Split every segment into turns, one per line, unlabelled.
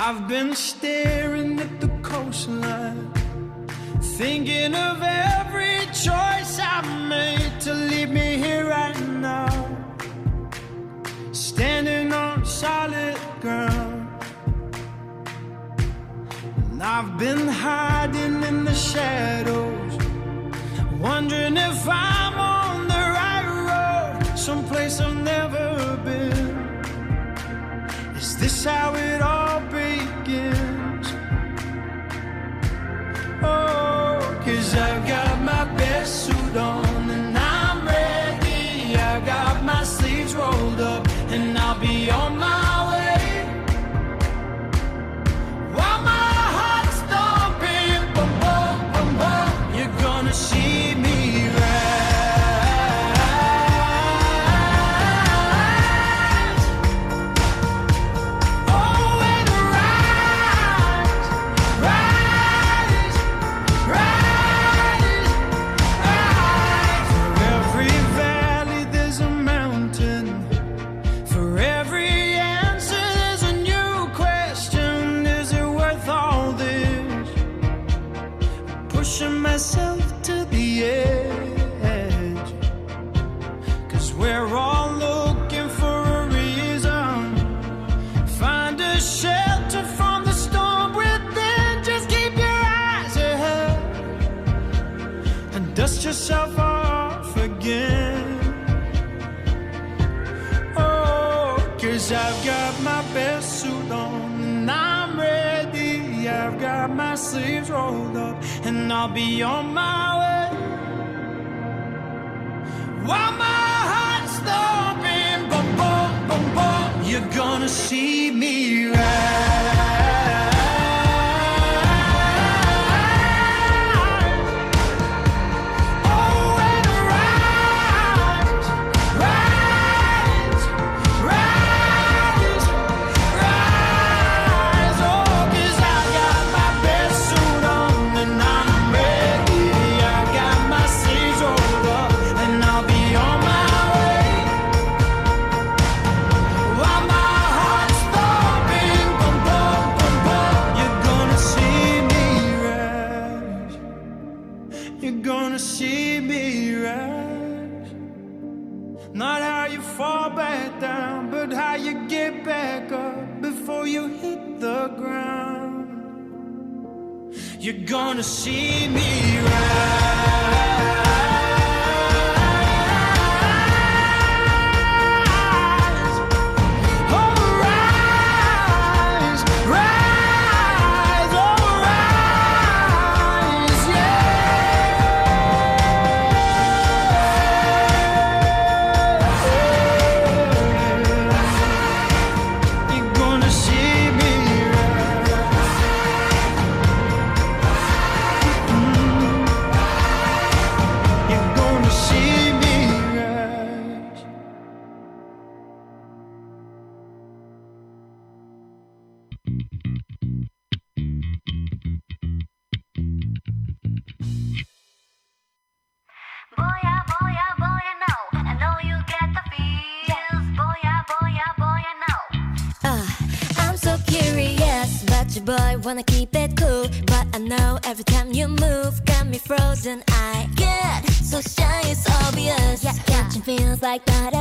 I've been staring at the coastline, thinking of every choice I made to leave me here right now. Standing on solid ground, and I've been hiding in the shadows, wondering if I'm on the right road, someplace I've never been. Is this how it all? begins. Oh, cause I've got my Be on my way. While my heart's thumping, boom, boom, boom, boom, you're gonna see me right. wondered how you get back up before you hit the ground. You're gonna see me rise.
wanna keep it cool, but I know every time you move, got me frozen. I get so shy, it's obvious. Yeah, yeah. Catching feels like that.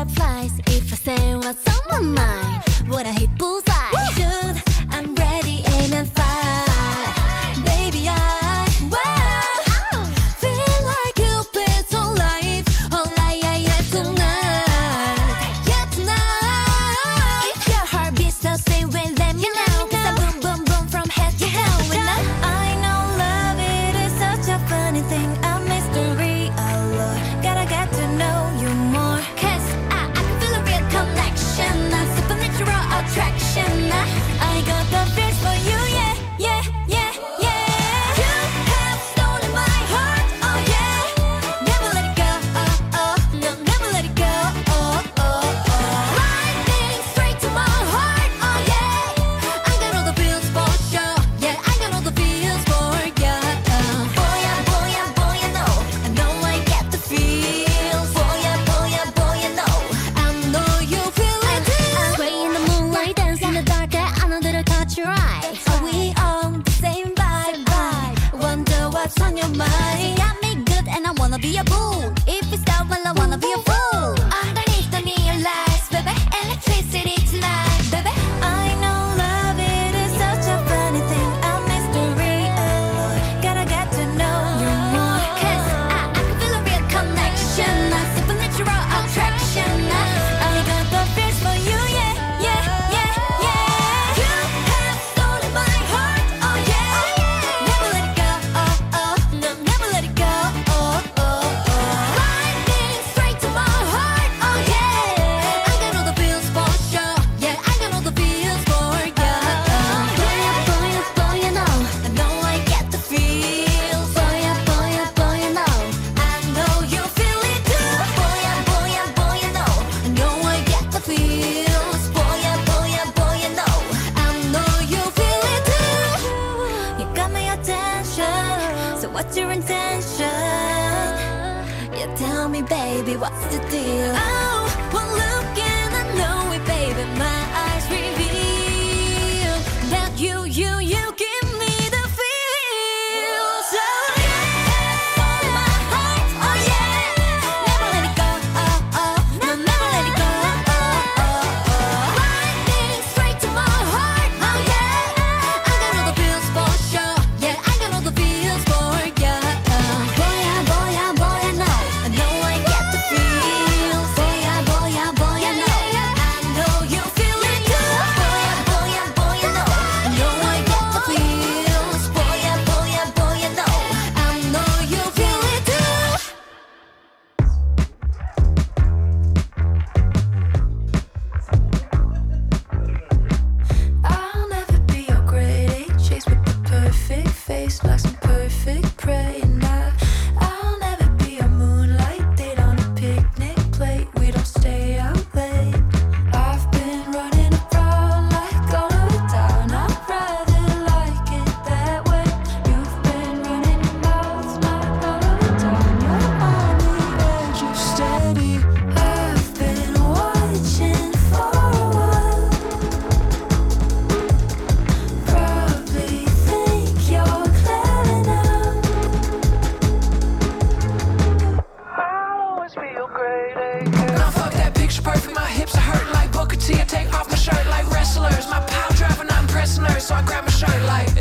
I grab my shirt like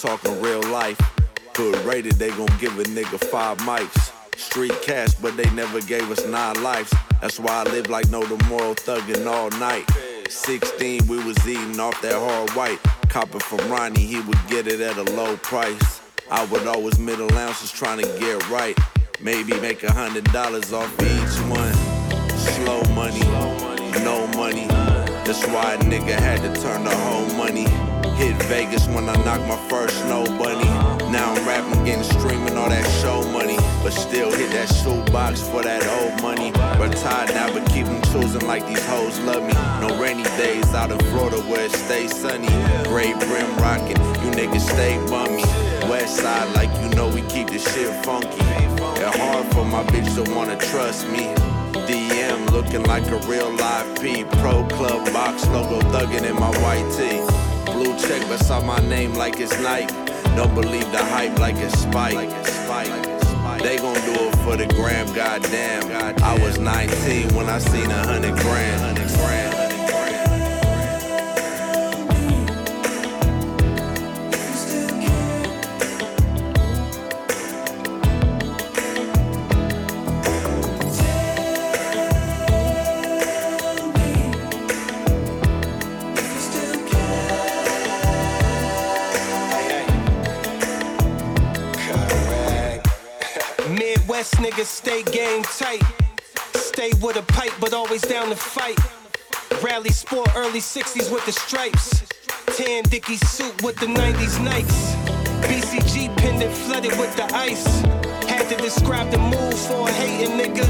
talking real life. Hood rated, they gon' give a nigga five mics. Street cash, but they never gave us nine lives. That's why I live like no tomorrow, thuggin' all night. 16, we was eating off that hard white. Copping from Ronnie, he would get it at a low price. I would always middle ounces trying to get right. Maybe make a hundred dollars off each one. Slow money, no money. That's why a nigga had to turn the whole money Hit Vegas when I knocked my first snow bunny. Now I'm rapping, getting streaming all that show money. But still hit that shoebox for that old money. Retired now, but keep them choosing like these hoes love me. No rainy days out of Florida where it stays sunny. Gray brim rocking, you niggas stay bummy. West side, like you know, we keep the shit funky. It's hard for my bitch to wanna trust me. DM looking like a real live P. Pro club box logo thugging in my white tee blue check beside my name like it's Nike. Don't believe the hype like it's Spike. They gon' do it for the gram, goddamn. I was 19 when I seen a hundred grand.
Midwest niggas stay game tight. Stay with a pipe, but always down to fight. Rally sport early 60s with the stripes. Tan Dickie suit with the 90s Nikes. BCG pendant flooded with the ice. Had to describe the move for a hating nigga.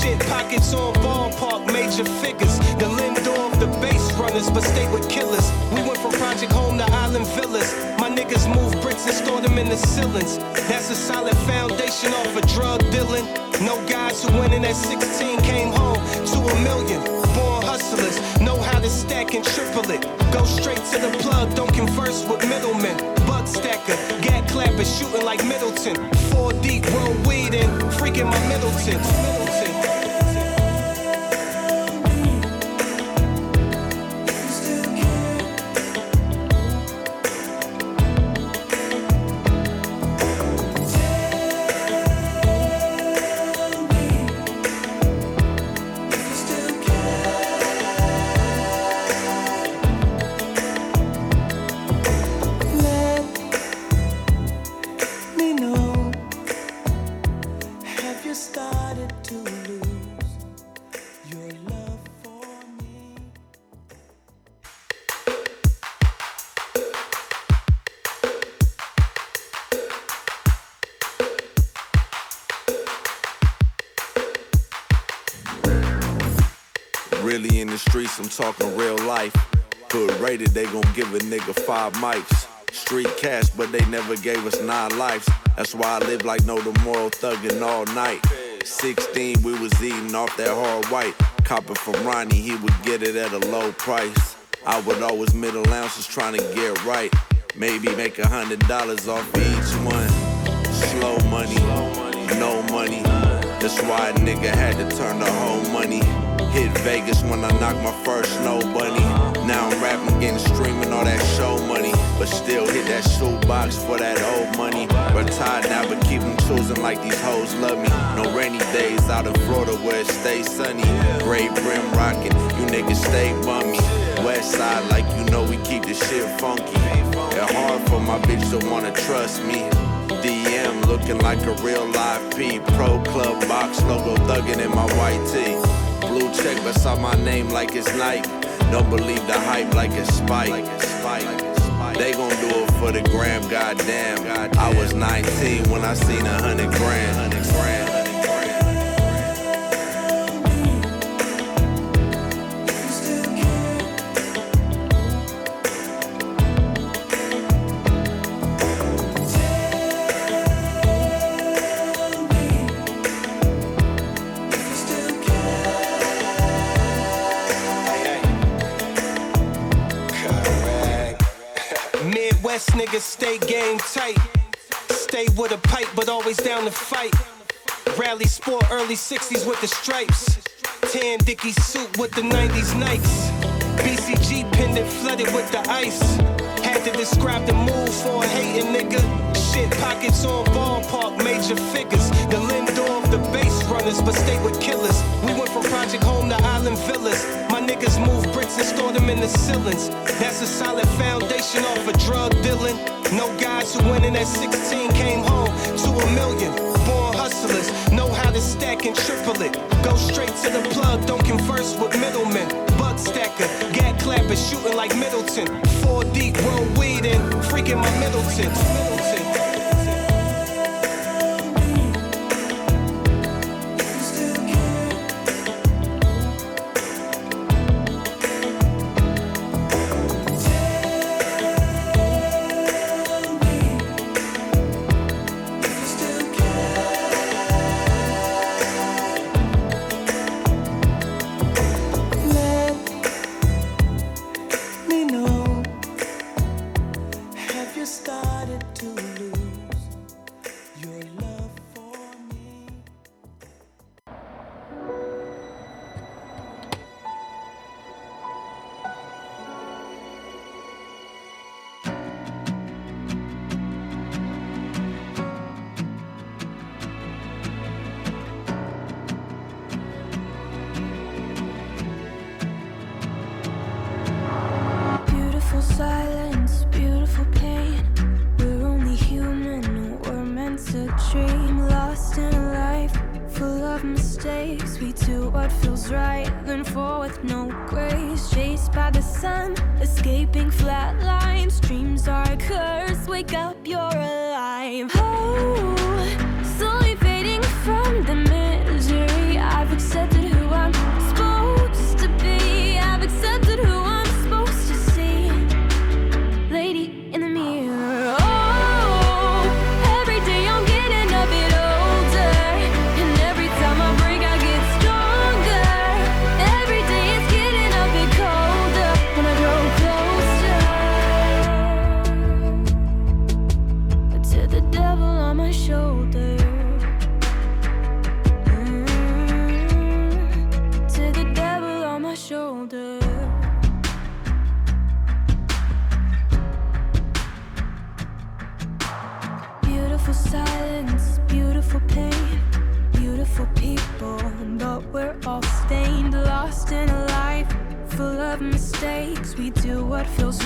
Shit, pockets on ballpark, major figures. The Lindor of the base runners, but stay with killers. We went from Project Home to Island Villas. Niggas move bricks and store them in the ceilings. That's a solid foundation off of drug dealing. No guys who went in at 16 came home to a million. Born hustlers, know how to stack and triple it. Go straight to the plug, don't converse with middlemen. Bug stacker, gat clapper, shooting like Middleton. Four deep, roll weed in, freaking my Middleton.
Talking real life. Hood rated, they gon' give a nigga five mics. Street cash, but they never gave us nine lives. That's why I live like no tomorrow, thuggin' all night. 16, we was eating off that hard white. Copper from Ronnie, he would get it at a low price. I would always middle ounces trying to get right. Maybe make a hundred dollars off each one. Slow money, no money. That's why a nigga had to turn the whole money. Hit Vegas when I knocked my first snow bunny. Now I'm rapping, getting streaming all that show money. But still hit that shoebox for that old money. Retired now, but keep 'em choosing like these hoes love me. No rainy days out in Florida where it stays sunny. Gray brim rocking, you niggas stay bummy. West side, like you know, we keep the shit funky. It hard for my bitch to wanna trust me. DM looking like a real live P. Pro Club box logo thuggin' in my white tee. Beside my name like it's Nike. Don't believe the hype like it's Spike. They gon' do it for the gram, goddamn. I was 19 when I seen a hundred grand.
Midwest niggas stay game tight. Stay with a pipe, but always down to fight. Rally sport early 60s with the stripes. Tan Dickie suit with the 90s Nikes. BCG pendant flooded with the ice. Had to describe the move for a hating nigga. Shit, pockets on ballpark, major figures. The Lindor of the base runners, but stay with killers. We went from Project Home to Island Villas. My niggas moved and stored them in the ceilings. That's a solid foundation off of drug dealing. No guys who went in at 16 came home to a million. Born hustlers, know how to stack and triple it. Go straight to the plug, don't converse with middlemen. Bug stacker, gat clapper, shooting like Middleton. Four deep, roll weed in, freaking my Middleton. Middleton.
Wake up, you're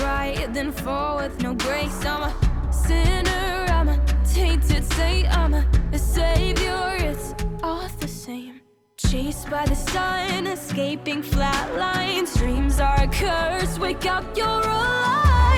right, then fall with no grace. I'm a sinner, I'm a tainted saint, I'm a, savior. It's all the same. Chased by the sun, escaping flat lines. Dreams are a curse. Wake up, you're alive.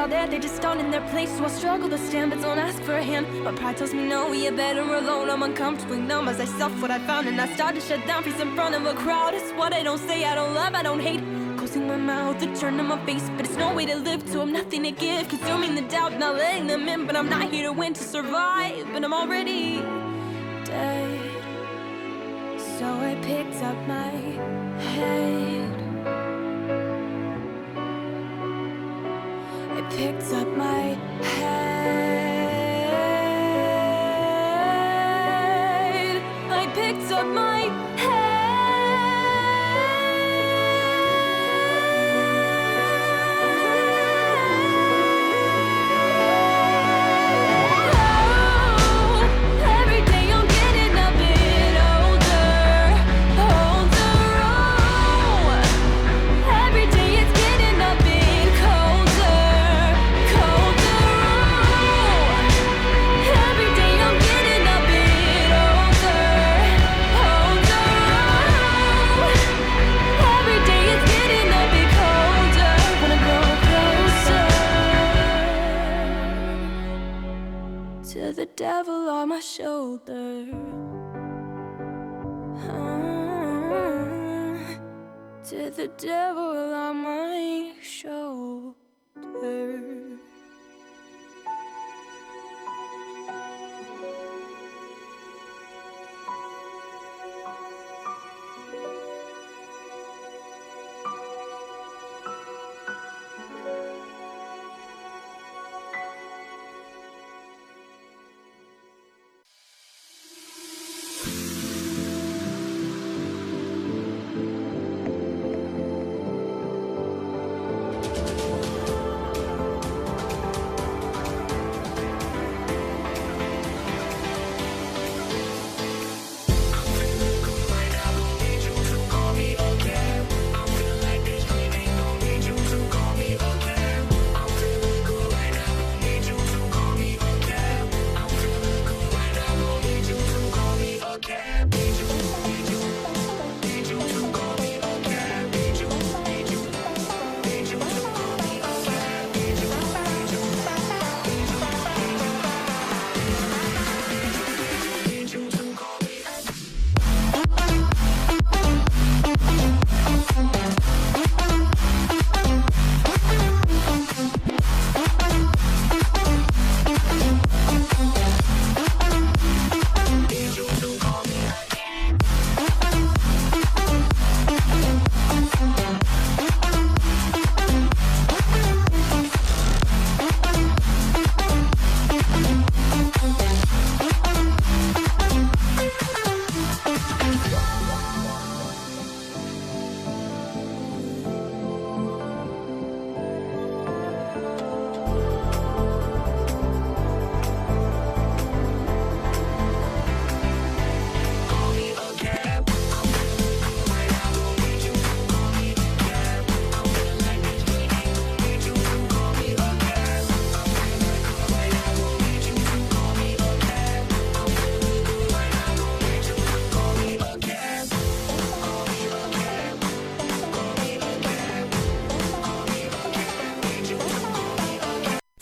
Are there, they just aren't in their place. So I struggle to stand, but don't ask for a hand. But pride tells me no, you're better alone. I'm uncomfortably numb as I stuff what I found, and I start to shut down, face in front of a crowd. It's what I don't say, I don't love, I don't hate. Closing my mouth, the turn on my face, but it's no way to live. To I'm nothing to give, consuming the doubt, not letting them in. But I'm not here to win, to survive, but I'm already dead. So I picked up my head. I picked up my head. I picked up my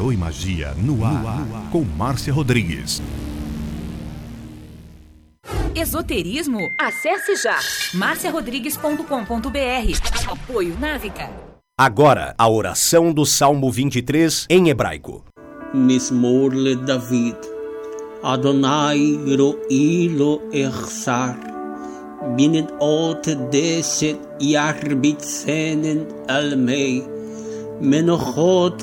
Tarô e Magia no ar, no ar, com Márcia Rodrigues.
Esoterismo? Acesse já marciarodrigues.com.br. Apoio Návica.
Agora, a oração do Salmo 23 em hebraico.
Mismorle David. Adonai ro'i Ersar, echsar. Binet ot deset yarbit almei. Menochot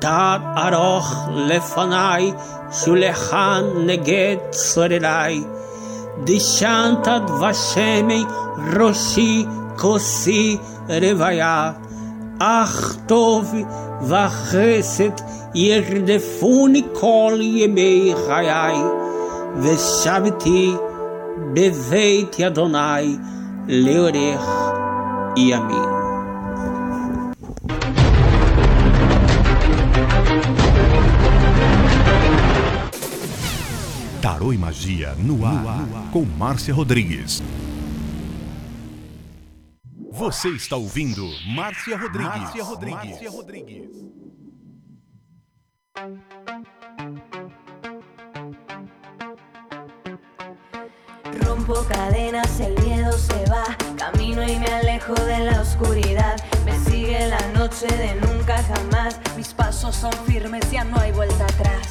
תת ארוך לפניי, שולחן נגד צורריי. דשנת דבשמי ראשי כוסי רוויה. אך טוב וחסד ירדפוני כל ימי חיי, ושבתי בבית אדוני לאורך ימים.
Tarô e Magia no ar, com Márcia Rodrigues. Você está ouvindo Márcia Rodrigues. Márcia Rodrigues. Márcia Rodrigues.
Rompo cadenas, el miedo se va. Camino y me alejo de la oscuridad. Me sigue la noche de nunca jamás. Mis pasos son firmes, ya no hay vuelta atrás.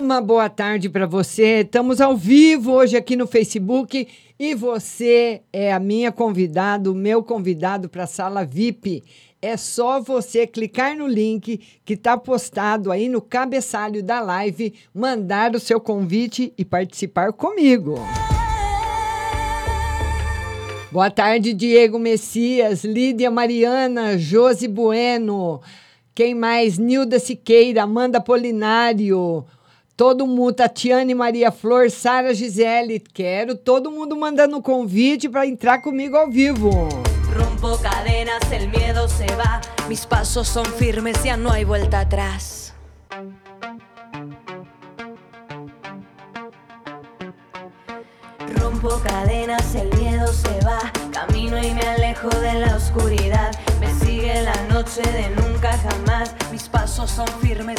Uma boa tarde para você. Estamos ao vivo hoje aqui no Facebook e você é a minha convidada, o meu convidado para a sala VIP. É só você clicar no link que está postado aí no cabeçalho da live, mandar o seu convite e participar comigo. Boa tarde, Diego Messias, Lídia Mariana, Josi Bueno. Quem mais? Nilda Siqueira, Amanda Polinário. Todo mundo, Tatiane Maria Flor, Sara Gisele. Quero todo mundo mandando convite para entrar comigo ao vivo.
Rompo cadenas, el miedo se va. Mis pasos son firmes, ya no hay vuelta atrás. Rompo cadenas, el miedo se va. Camino y me alejo de la oscuridad. Me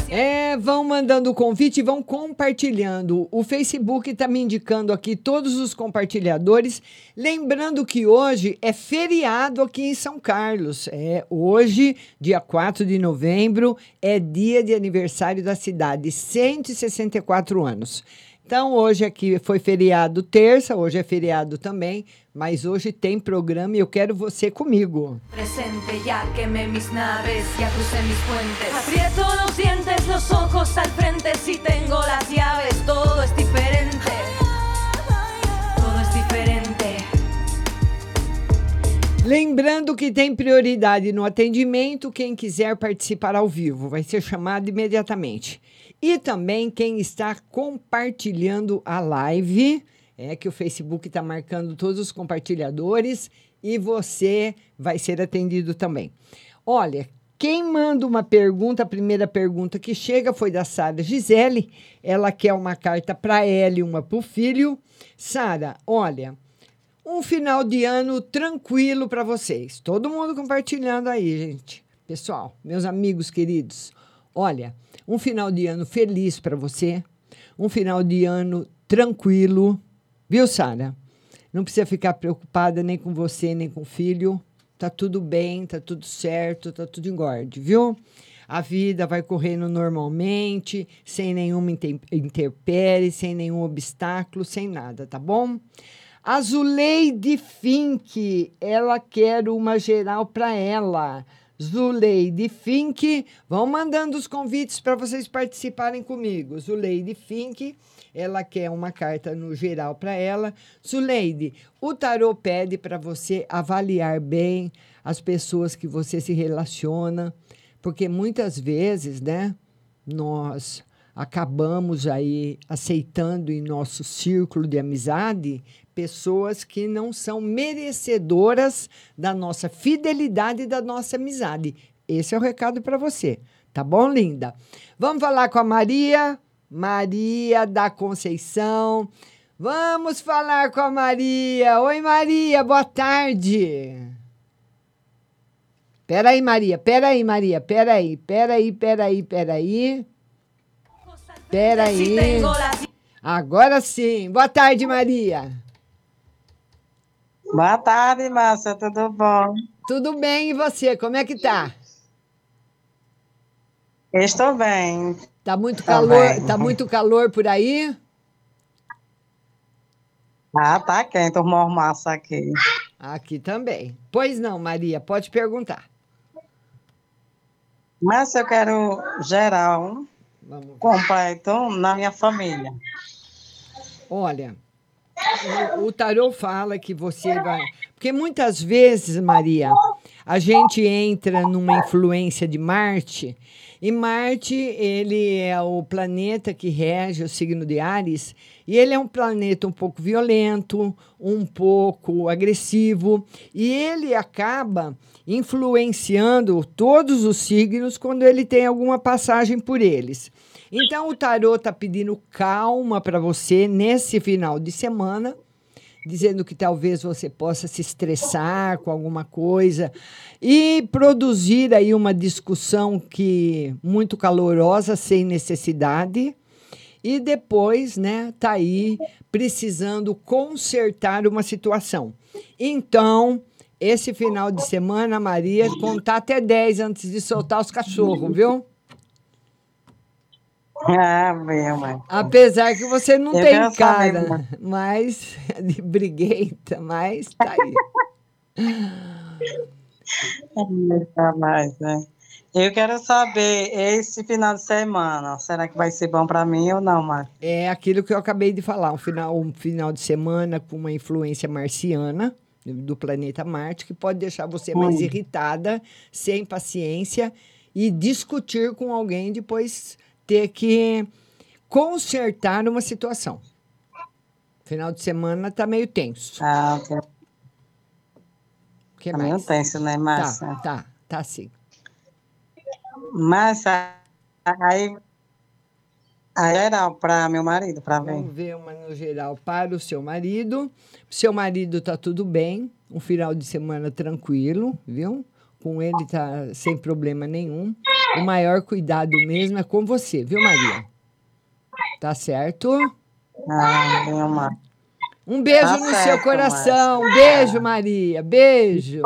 É, vão mandando o convite e vão compartilhando. O Facebook está me indicando aqui todos os compartilhadores. Lembrando que hoje é feriado aqui em São Carlos. É hoje, dia 4 de novembro, é dia de aniversário da cidade, 164 anos. Então, hoje aqui foi feriado terça, hoje é feriado também, mas hoje tem programa e eu quero você comigo.
Presente, ya quemé mis naves, ya crucé mis puentes. Aprieto los dientes, los ojos al frente. Si tengo las llaves, todo es diferente. Todo es diferente.
Lembrando que tem prioridade no atendimento, quem quiser participar ao vivo vai ser chamado imediatamente. E também quem está compartilhando a live, é que o Facebook está marcando todos os compartilhadores e você vai ser atendido também. Olha, quem manda uma pergunta, a primeira pergunta que chega foi da Sara Gisele. Ela quer uma carta para ela e uma para o filho. Sara, olha, um final de ano tranquilo para vocês. Todo mundo compartilhando aí, gente. Pessoal, meus amigos queridos, olha, um final de ano feliz para você, um final de ano tranquilo, viu, Sara? Não precisa ficar preocupada nem com você, nem com o filho. Tá tudo bem, tá tudo certo, tá tudo em ordem, viu? A vida vai correndo normalmente, sem nenhuma inter- intempérie, sem nenhum obstáculo, sem nada, tá bom? A Zuleide Fink, ela quer uma geral para ela. Zuleide Fink, vão mandando os convites para vocês participarem comigo. Zuleide Fink, ela quer uma carta no geral para ela. Zuleide, o tarô pede para você avaliar bem as pessoas que você se relaciona, porque muitas vezes, né, nós acabamos aí aceitando em nosso círculo de amizade pessoas que não são merecedoras da nossa fidelidade e da nossa amizade. Esse é o recado para você, tá bom, linda? Vamos falar com a Maria, Maria da Conceição. Vamos falar com a Maria. Oi, Maria, boa tarde. Peraí, Maria, peraí, Maria, peraí, peraí, peraí, peraí. Peraí. Agora sim. Boa tarde, Maria.
Boa tarde, Márcia, tudo bom?
Tudo bem, e você? Como é que tá?
Estou bem.
Tá muito
Tá
calor,
bem.
tá muito calor por aí?
Ah, tá quente o mormaço aqui.
Aqui também. Pois não, Maria, pode perguntar.
Mas eu quero geral completo na minha família.
Olha, o, tarô fala que você vai. Porque muitas vezes, Maria, a gente entra numa influência de Marte, e Marte, ele é o planeta que rege o signo de Ares, e ele é um planeta um pouco violento, um pouco agressivo, e ele acaba influenciando todos os signos quando ele tem alguma passagem por eles. Então o tarô está pedindo calma para você nesse final de semana, dizendo que talvez você possa se estressar com alguma coisa e produzir aí uma discussão que muito calorosa sem necessidade e depois, né, tá aí precisando consertar uma situação. Então, esse final de semana, Maria, contar até 10 antes de soltar os cachorros, viu?
Ah, meu, mãe.
Apesar que você não
Eu
tem cara,
mãe.
mas de briguenta, mas tá aí.
Mais, né? Eu quero saber, esse final de semana, será que vai ser bom para mim ou não, Márcia?
É aquilo que eu acabei de falar, um final, um final de semana com uma influência marciana do planeta Marte que pode deixar você mais
Hum.
irritada, sem paciência e discutir com alguém depois ter que consertar uma situação. Final de semana tá meio tenso.
Ah, ok.
Que
Tá meio
mais?
tenso, né, Márcia?
Tá, tá, tá sim.
Márcia, aí, aí era para meu marido, para ver.
Vamos ver uma no geral para o seu marido. Seu marido tá tudo bem, um final de semana tranquilo, viu? Com ele tá sem problema nenhum. O maior cuidado mesmo é com você, viu, Maria? Tá certo?
Ah, Márcia.
Um beijo
Tá
no seu
certo,
coração. Beijo, Maria. Beijo.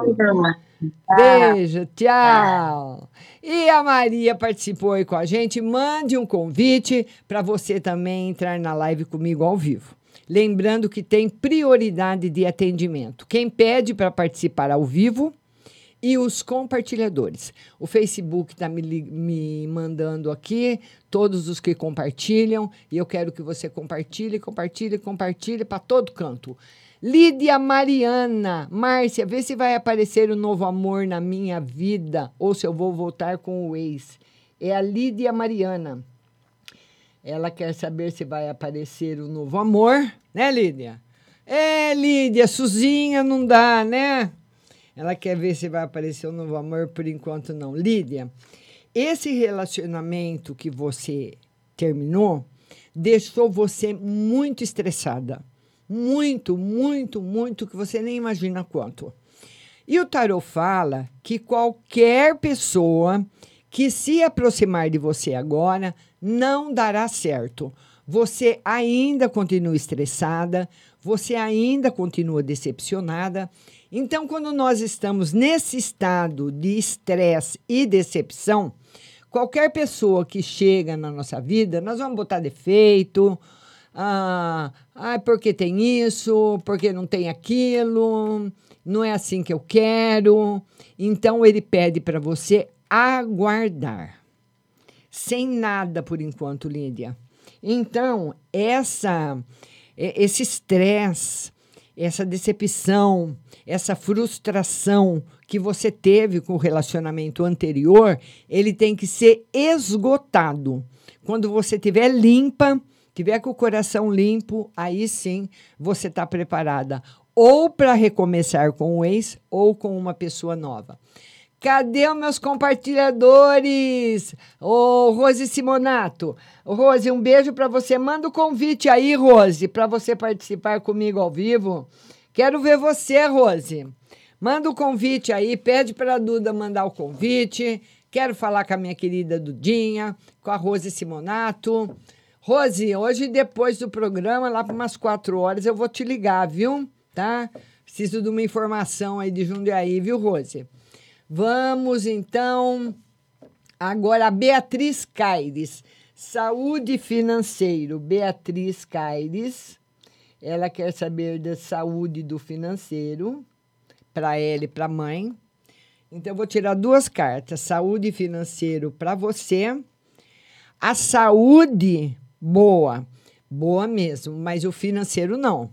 Beijo, tchau. E a Maria participou aí com a gente. Mande um convite para você também entrar na live comigo ao vivo. Lembrando que tem prioridade de atendimento. Quem pede para participar ao vivo e os compartilhadores. O Facebook está me, me mandando aqui todos os que compartilham e eu quero que você compartilhe, compartilhe, compartilhe para todo canto. Lídia Mariana, Márcia, vê se vai aparecer um novo amor na minha vida ou se eu vou voltar com o ex. É a Lídia Mariana. Ela quer saber se vai aparecer um novo amor, né, Lídia? É, Lídia, Suzinha não dá, né? Ela quer ver se vai aparecer um novo amor, por enquanto não. Lídia, esse relacionamento que você terminou deixou você muito estressada. Muito, muito, muito, que você nem imagina quanto. E o tarot fala que qualquer pessoa que se aproximar de você agora não dará certo. Você ainda continua estressada, você ainda continua decepcionada. Então, quando nós estamos nesse estado de estresse e decepção, qualquer pessoa que chega na nossa vida, nós vamos botar defeito, ah, ah, porque tem isso, porque não tem aquilo, não é assim que eu quero. Então ele pede para você aguardar. Sem nada por enquanto, Lídia. Então, essa esse estresse, essa decepção, essa frustração que você teve com o relacionamento anterior, ele tem que ser esgotado. Quando você estiver limpa, tiver com o coração limpo, aí sim você está preparada ou para recomeçar com o ex ou com uma pessoa nova. Cadê os meus compartilhadores? Ô, Rose Simonato. Rose, um beijo para você. Manda o convite aí, Rose, para você participar comigo ao vivo. Quero ver você, Rose. Manda o convite aí, pede para a Duda mandar o convite. Quero falar com a minha querida Dudinha, com a Rose Simonato. Rose, hoje depois do programa, lá para umas quatro horas, eu vou te ligar, viu? Tá? Preciso de uma informação aí de Jundiaí, viu, Rose? Vamos então agora a Beatriz Caires, saúde financeiro. Beatriz Caires, ela quer saber da saúde do financeiro para ela e para a mãe. Então eu vou tirar duas cartas, saúde financeiro para você. A saúde boa, boa mesmo, mas o financeiro não.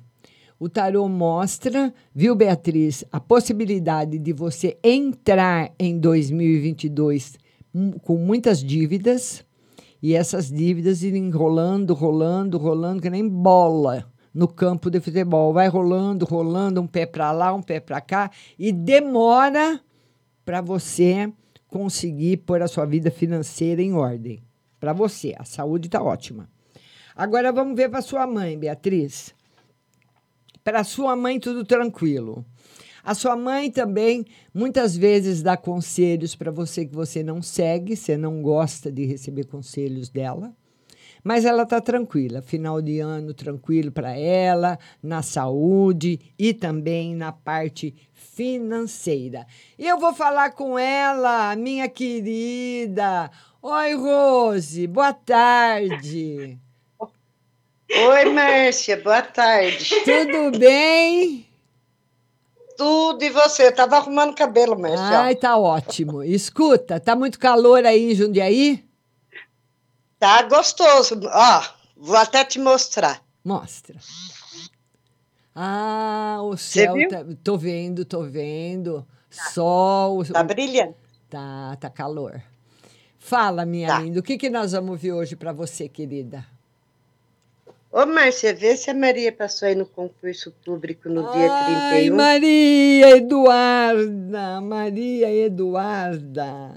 O tarô mostra, viu, Beatriz, a possibilidade de você entrar em 2022 mu- com muitas dívidas e essas dívidas irem rolando, rolando, rolando, que nem bola no campo de futebol. Vai rolando, rolando, um pé para lá, um pé para cá e demora para você conseguir pôr a sua vida financeira em ordem. Para você, a saúde está ótima. Agora vamos ver para sua mãe, Beatriz. Para sua mãe, tudo tranquilo. A sua mãe também muitas vezes dá conselhos para você que você não segue, você não gosta de receber conselhos dela. Mas ela está tranquila, final de ano tranquilo para ela, na saúde e também na parte financeira. Eu vou falar com ela, minha querida. Oi, Rose, boa tarde.
Oi, Márcia, boa tarde.
Tudo bem?
Tudo, e você? Eu tava arrumando cabelo, Márcia.
Ai, tá ótimo. Escuta, tá muito calor aí em Jundiaí?
Tá gostoso. Ó, vou até te mostrar.
Mostra. Ah, o céu tá, tô vendo, tô vendo. Sol.
Tá brilhando.
Tá, tá calor. Fala, minha
Tá.
linda, o que que nós vamos ver hoje para você, querida?
Ô, Márcia, vê se a Maria passou aí no concurso público no dia
Ai,
31.
Maria Eduarda, Maria Eduarda.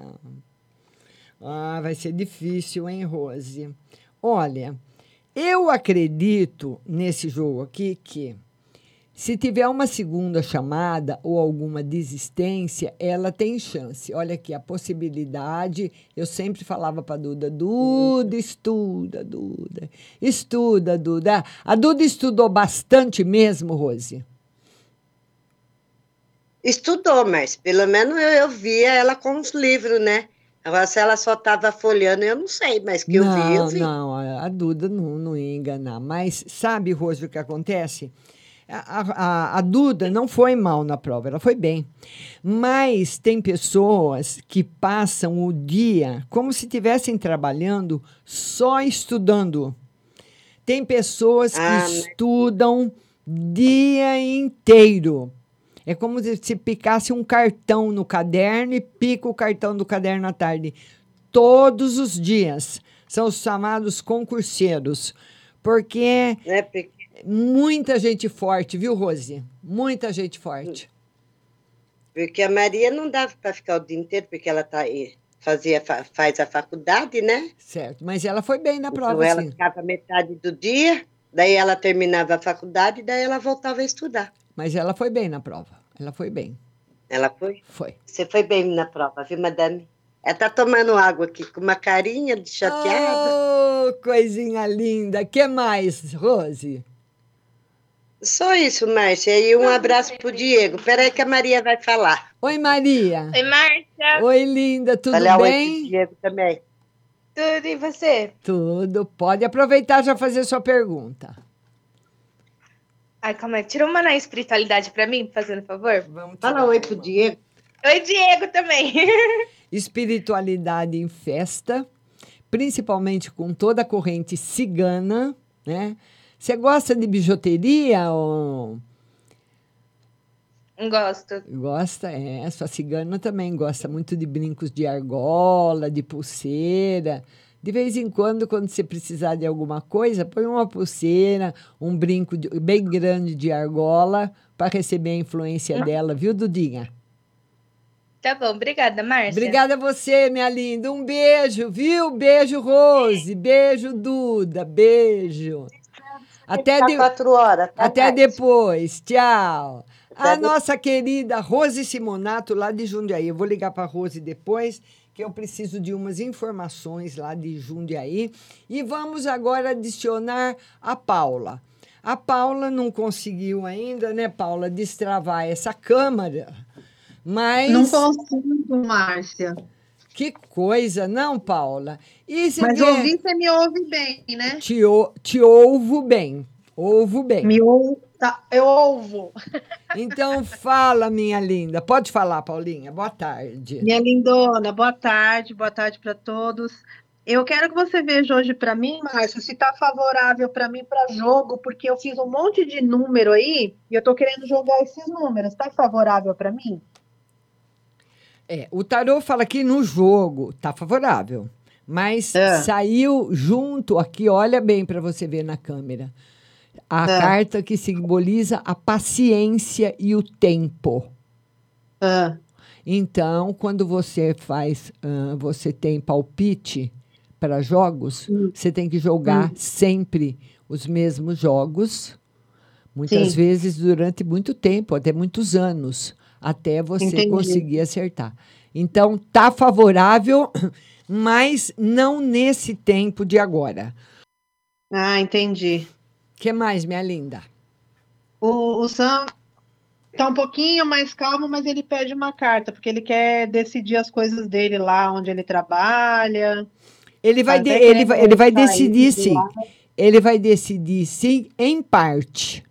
Ah, vai ser difícil, hein, Rose? Olha, eu acredito nesse jogo aqui que se tiver uma segunda chamada ou alguma desistência, ela tem chance. Olha aqui, a possibilidade. Eu sempre falava para Duda: Duda, estuda, Duda. Estuda, Duda. A Duda estudou bastante mesmo, Rose.
Estudou, mas pelo menos eu, eu via ela com os livros, né? Agora, se ela só estava folheando, eu não sei, mas que eu vi, eu
Não,
vi.
não, a a Duda não, não ia enganar. Mas sabe, Rose, o que acontece? A, a- a Duda não foi mal na prova, ela foi bem. Mas tem pessoas que passam o dia como se estivessem trabalhando só estudando. Tem pessoas que
Ah, mas-
estudam dia inteiro. É como se se picasse um cartão no caderno e pica o cartão do caderno à tarde. Todos os dias. São os chamados concurseiros. Porque
Né?
Muita gente forte, viu, Rose? Muita gente forte.
Porque a Maria não dava para ficar o dia inteiro, porque ela tá aí, fazia, fa- faz a faculdade, né?
Certo. Mas ela foi bem na prova,
Então ela
sim.
ficava metade do dia, daí ela terminava a faculdade, daí ela voltava a estudar.
Mas ela foi bem na prova. Ela foi bem.
Ela foi?
Foi.
Você foi bem na prova, viu, madame? Ela tá tomando água aqui com uma carinha de chateada.
Oh, coisinha linda. que mais, Rose?
Só isso, Márcia. E um abraço pro Diego. Peraí que a Maria vai falar.
Oi, Maria.
Oi, Márcia.
Oi, linda. Tudo
Olha, oi
bem?
Diego também.
Tudo e você?
Tudo. Pode aproveitar já fazer sua pergunta.
Ai, calma aí. Tira uma na espiritualidade pra mim, fazendo favor.
Vamos
Fala oi pro Diego.
Oi, Diego também.
espiritualidade em festa, principalmente com toda a corrente cigana, né? Você gosta de bijuteria ou
Gosto.
gosta? É, sua cigana também gosta muito de brincos de argola, de pulseira. De vez em quando, quando você precisar de alguma coisa, põe uma pulseira, um brinco de- bem grande de argola para receber a influência dela, viu, Dudinha?
Tá bom, obrigada, Márcia.
Obrigada a você, minha linda. Um beijo, viu? Beijo, Rose. Beijo, Duda. Beijo. Até, de-
quatro horas. tá,
Até depois. Tchau. A
de-
nossa querida Rose Simonato, lá de Jundiaí. Eu vou ligar para a Rose depois, que eu preciso de umas informações lá de Jundiaí. E vamos agora adicionar a Paula. A Paula não conseguiu ainda, né, Paula, destravar essa câmera. Mas.
Não consigo, Márcia.
Que coisa, não, Paula? E você
Mas
vê-
ouvir, você me ouve bem, né?
Te, ou- te ouvo bem. Ouvo bem.
Me ouvo. Tá, eu ouvo.
Então fala, minha linda. Pode falar, Paulinha. Boa tarde.
Minha lindona, boa tarde, boa tarde para todos. Eu quero que você veja hoje para mim, Márcia, se está favorável para mim para jogo, porque eu fiz um monte de número aí e eu tô querendo jogar esses números. Está favorável para mim?
É, o tarô fala que no jogo tá favorável, mas
É.
saiu junto aqui, olha bem para você ver na câmera. A
É.
carta que simboliza a paciência e o tempo.
É.
Então, quando você faz, ah, você tem palpite para jogos,
Hum.
você tem que jogar sempre os mesmos jogos, muitas
Sim.
vezes durante muito tempo, até muitos anos, até você
Entendi.
conseguir acertar. Então, tá favorável, mas não nesse tempo de agora.
Ah, entendi.
que mais, minha linda?
O, o Sam tá um pouquinho mais calmo, mas ele pede uma carta, porque ele quer decidir as coisas dele lá onde ele trabalha.
Ele vai, de- ele vai, ele vai decidir
de
sim.
lá.
Ele vai decidir sim, em parte.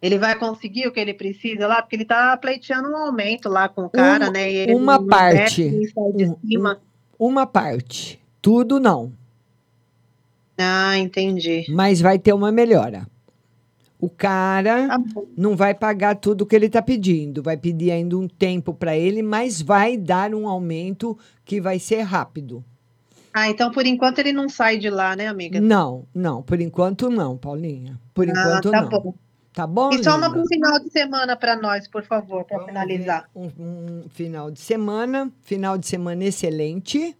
Ele vai conseguir o que ele precisa lá, porque ele tá pleiteando um aumento lá com o cara, né? E ele
uma parte. Um-. Uma parte. Tudo não.
Ah, entendi.
Mas vai ter uma melhora. O cara
Tá
não vai pagar tudo que ele está pedindo. Vai pedir ainda um tempo para ele, mas vai dar um aumento que vai ser rápido.
Ah, então por enquanto ele não sai de lá, né, amiga?
Não, não. Por enquanto não, Paulinha. Por
Ah,
enquanto
tá
não.
bom.
Tá bom,
E só uma pro final de semana para nós, por favor, para finalizar.
Um, um final de semana, final de semana excelente,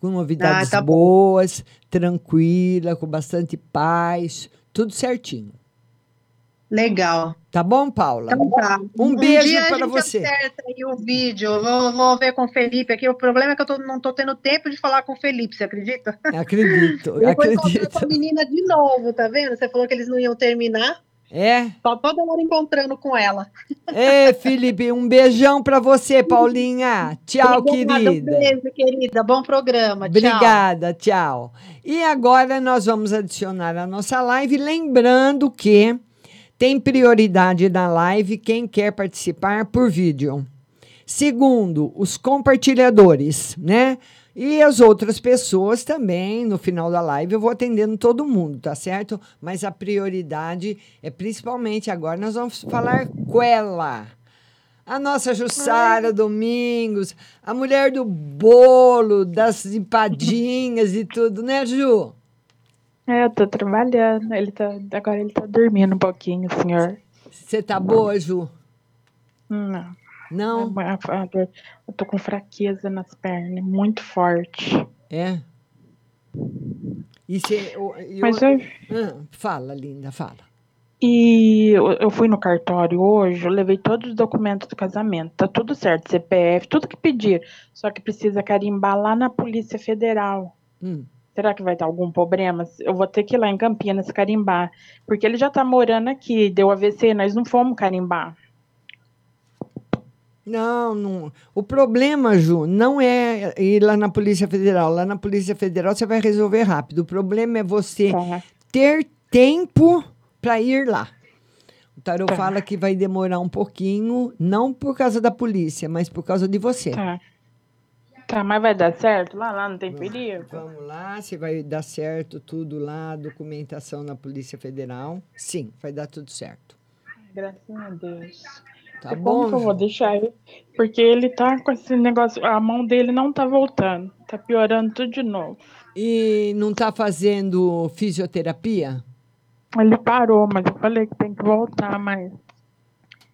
com novidades
Ah, tá bom.
boas, tranquila, com bastante paz, tudo certinho.
Legal.
Tá bom, Paula?
Então tá.
Um beijo
dia a
para
gente
você.
acerta aí o vídeo. Eu Vou, vou ver com o Felipe aqui. O problema é que eu tô- não tô tendo tempo de falar com o Felipe, você acredita?
Acredito,
Depois
acredito.
com a menina de novo, tá vendo? Você falou que eles não iam terminar.
É?
Tô toda hora encontrando com ela.
Ê, Felipe, um beijão pra você, Paulinha. Tchau,
Obrigada,
querida.
Um beijo, querida. Bom programa. Tchau.
Obrigada, tchau. E agora nós vamos adicionar a nossa live, lembrando que tem prioridade na live quem quer participar por vídeo. Segundo, os compartilhadores, né? E as outras pessoas também, no final da live, eu vou atendendo todo mundo, tá certo? Mas a prioridade é principalmente agora nós vamos falar com ela. A nossa Jussara Domingos, a mulher do bolo, das empadinhas e tudo, né, Ju?
É, eu tô trabalhando. Ele tá, agora ele tá dormindo um pouquinho, senhor.
Você tá boa, Ju?
Não.
Não?
Eu tô com fraqueza nas pernas, muito forte.
É? E cê, o- e
Mas eu-
Ah, fala, linda, fala.
E eu, eu fui no cartório hoje, eu levei todos os documentos do casamento. Tá tudo certo, CPF, tudo que pedir. Só que precisa carimbar lá na Polícia Federal.
Hum.
Será que vai ter algum problema? Eu vou ter que ir lá em Campinas carimbar. Porque ele já tá morando aqui, deu AVC, nós não fomos carimbar.
Não, não. O problema, Ju, não é ir lá na Polícia Federal. Lá na Polícia Federal você vai resolver rápido. O problema é você
Tá.
ter tempo para ir lá. O tarô
Tá.
fala que vai demorar um pouquinho, não por causa da polícia, mas por causa de você.
Tá. Tá, mas vai dar certo? Lá, lá não tem perigo?
Vamos lá, se vai dar certo tudo lá, documentação na Polícia Federal. Sim, vai dar tudo certo.
Graças a Deus.
Tá
E
bom,
Como que eu vou deixar ele? Porque ele tá com esse negócio, a mão dele não tá voltando. Tá piorando tudo de novo.
E não está fazendo fisioterapia?
Ele parou, mas eu falei que tem que voltar, mas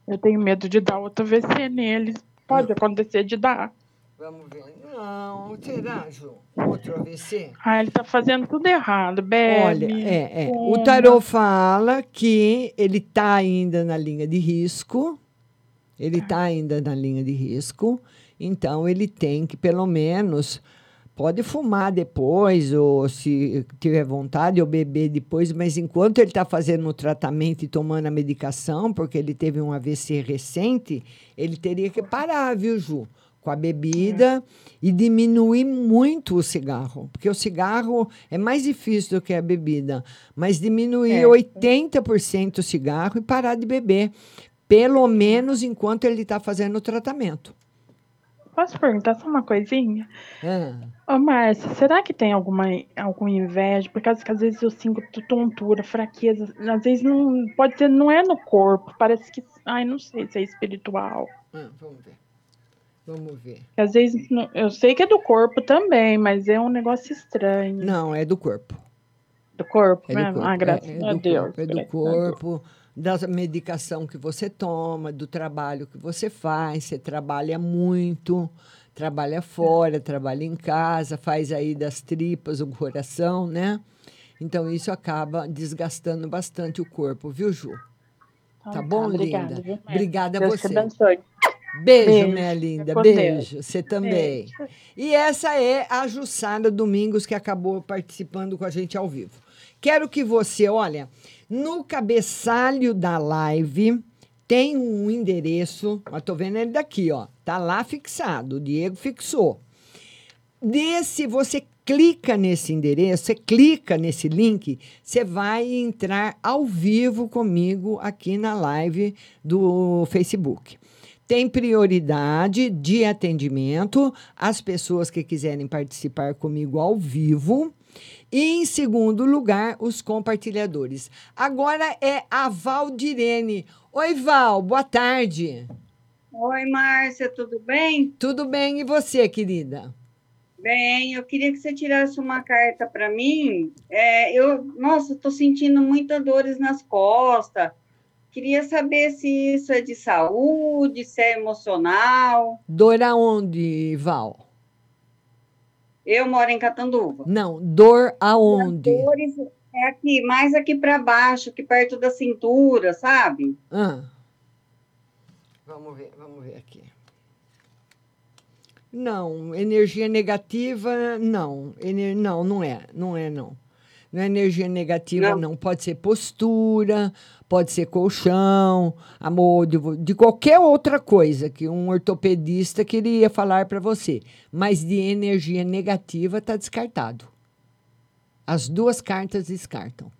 eu tenho medo de dar outro AVC nele. Pode acontecer de dar.
Vamos ver. Não, será, Ju? Outro AVC?
Ah, ele tá fazendo tudo errado, bebe.
Olha, é, é. O tarô fala que ele está ainda na linha de risco. Ele está ainda na linha de risco. Então, ele tem que, pelo menos, pode fumar depois, ou se tiver vontade, ou beber depois, mas enquanto ele está fazendo o tratamento e tomando a medicação, porque ele teve um AVC recente, ele teria que parar, viu, Ju? Com a bebida e diminuir muito o cigarro. Porque o cigarro é mais difícil do que a bebida. Mas diminuir
É.
80% o cigarro e parar de beber. Pelo menos enquanto ele está fazendo o tratamento.
Posso perguntar só uma coisinha? Ô, Márcia, será que tem alguma, alguma inveja? Por causa que às vezes eu sinto tontura, fraqueza. Às vezes não. Pode ser, não é no corpo. Parece que. Ai, não sei se é espiritual.
Ah, vamos ver. Vamos ver.
Às vezes. não- Eu sei que é do corpo também, mas é um negócio estranho.
Não, é do corpo.
Do corpo,
É do corpo.
Ah, graças
é, é
a
do
Deus.
corpo, é do
a Deus.
corpo, da medicação que você toma, do trabalho que você faz. Você trabalha muito, trabalha fora, trabalha em casa, faz aí das tripas o coração, né? Então isso acaba desgastando bastante o corpo, viu, Ju? Tá bom,
tá, obrigada,
linda?
viu?
Obrigada a
Deus te
você.
abençoe.
Beijo,
Beijo,
minha linda. Beijo.
Deus.
Você também. E essa é a Jussara Domingos, que acabou participando com a gente ao vivo. Quero que você, olha, no cabeçalho da live tem um endereço, mas tô vendo ele daqui, ó. Tá lá fixado, o Diego fixou. Desse, você clica nesse endereço, você clica nesse link, você vai entrar ao vivo comigo aqui na live do Facebook. Tem prioridade de atendimento às pessoas que quiserem participar comigo ao vivo. E, em segundo lugar, os compartilhadores. Agora é a Valdirene. Oi, Val, boa tarde.
Oi, Márcia, tudo bem?
Tudo bem, e você, querida?
Bem, eu queria que você tirasse uma carta para mim. É, eu, nossa, estou sentindo muitas dores nas costas. Queria saber se isso é de saúde, se é emocional.
Dor aonde, Val?
Eu moro em Catanduva.
Não, dor aonde?
As dores é aqui, mais aqui para baixo, aqui perto da cintura, sabe?
Ah. Vamos ver, vamos ver aqui. Não, energia negativa, não. Ener- não, não é, não é, não. Não é energia negativa, não. Pode ser postura, pode ser colchão, amor, de, de qualquer outra coisa que um ortopedista queria falar para você. Mas de energia negativa está descartado. As duas cartas descartam.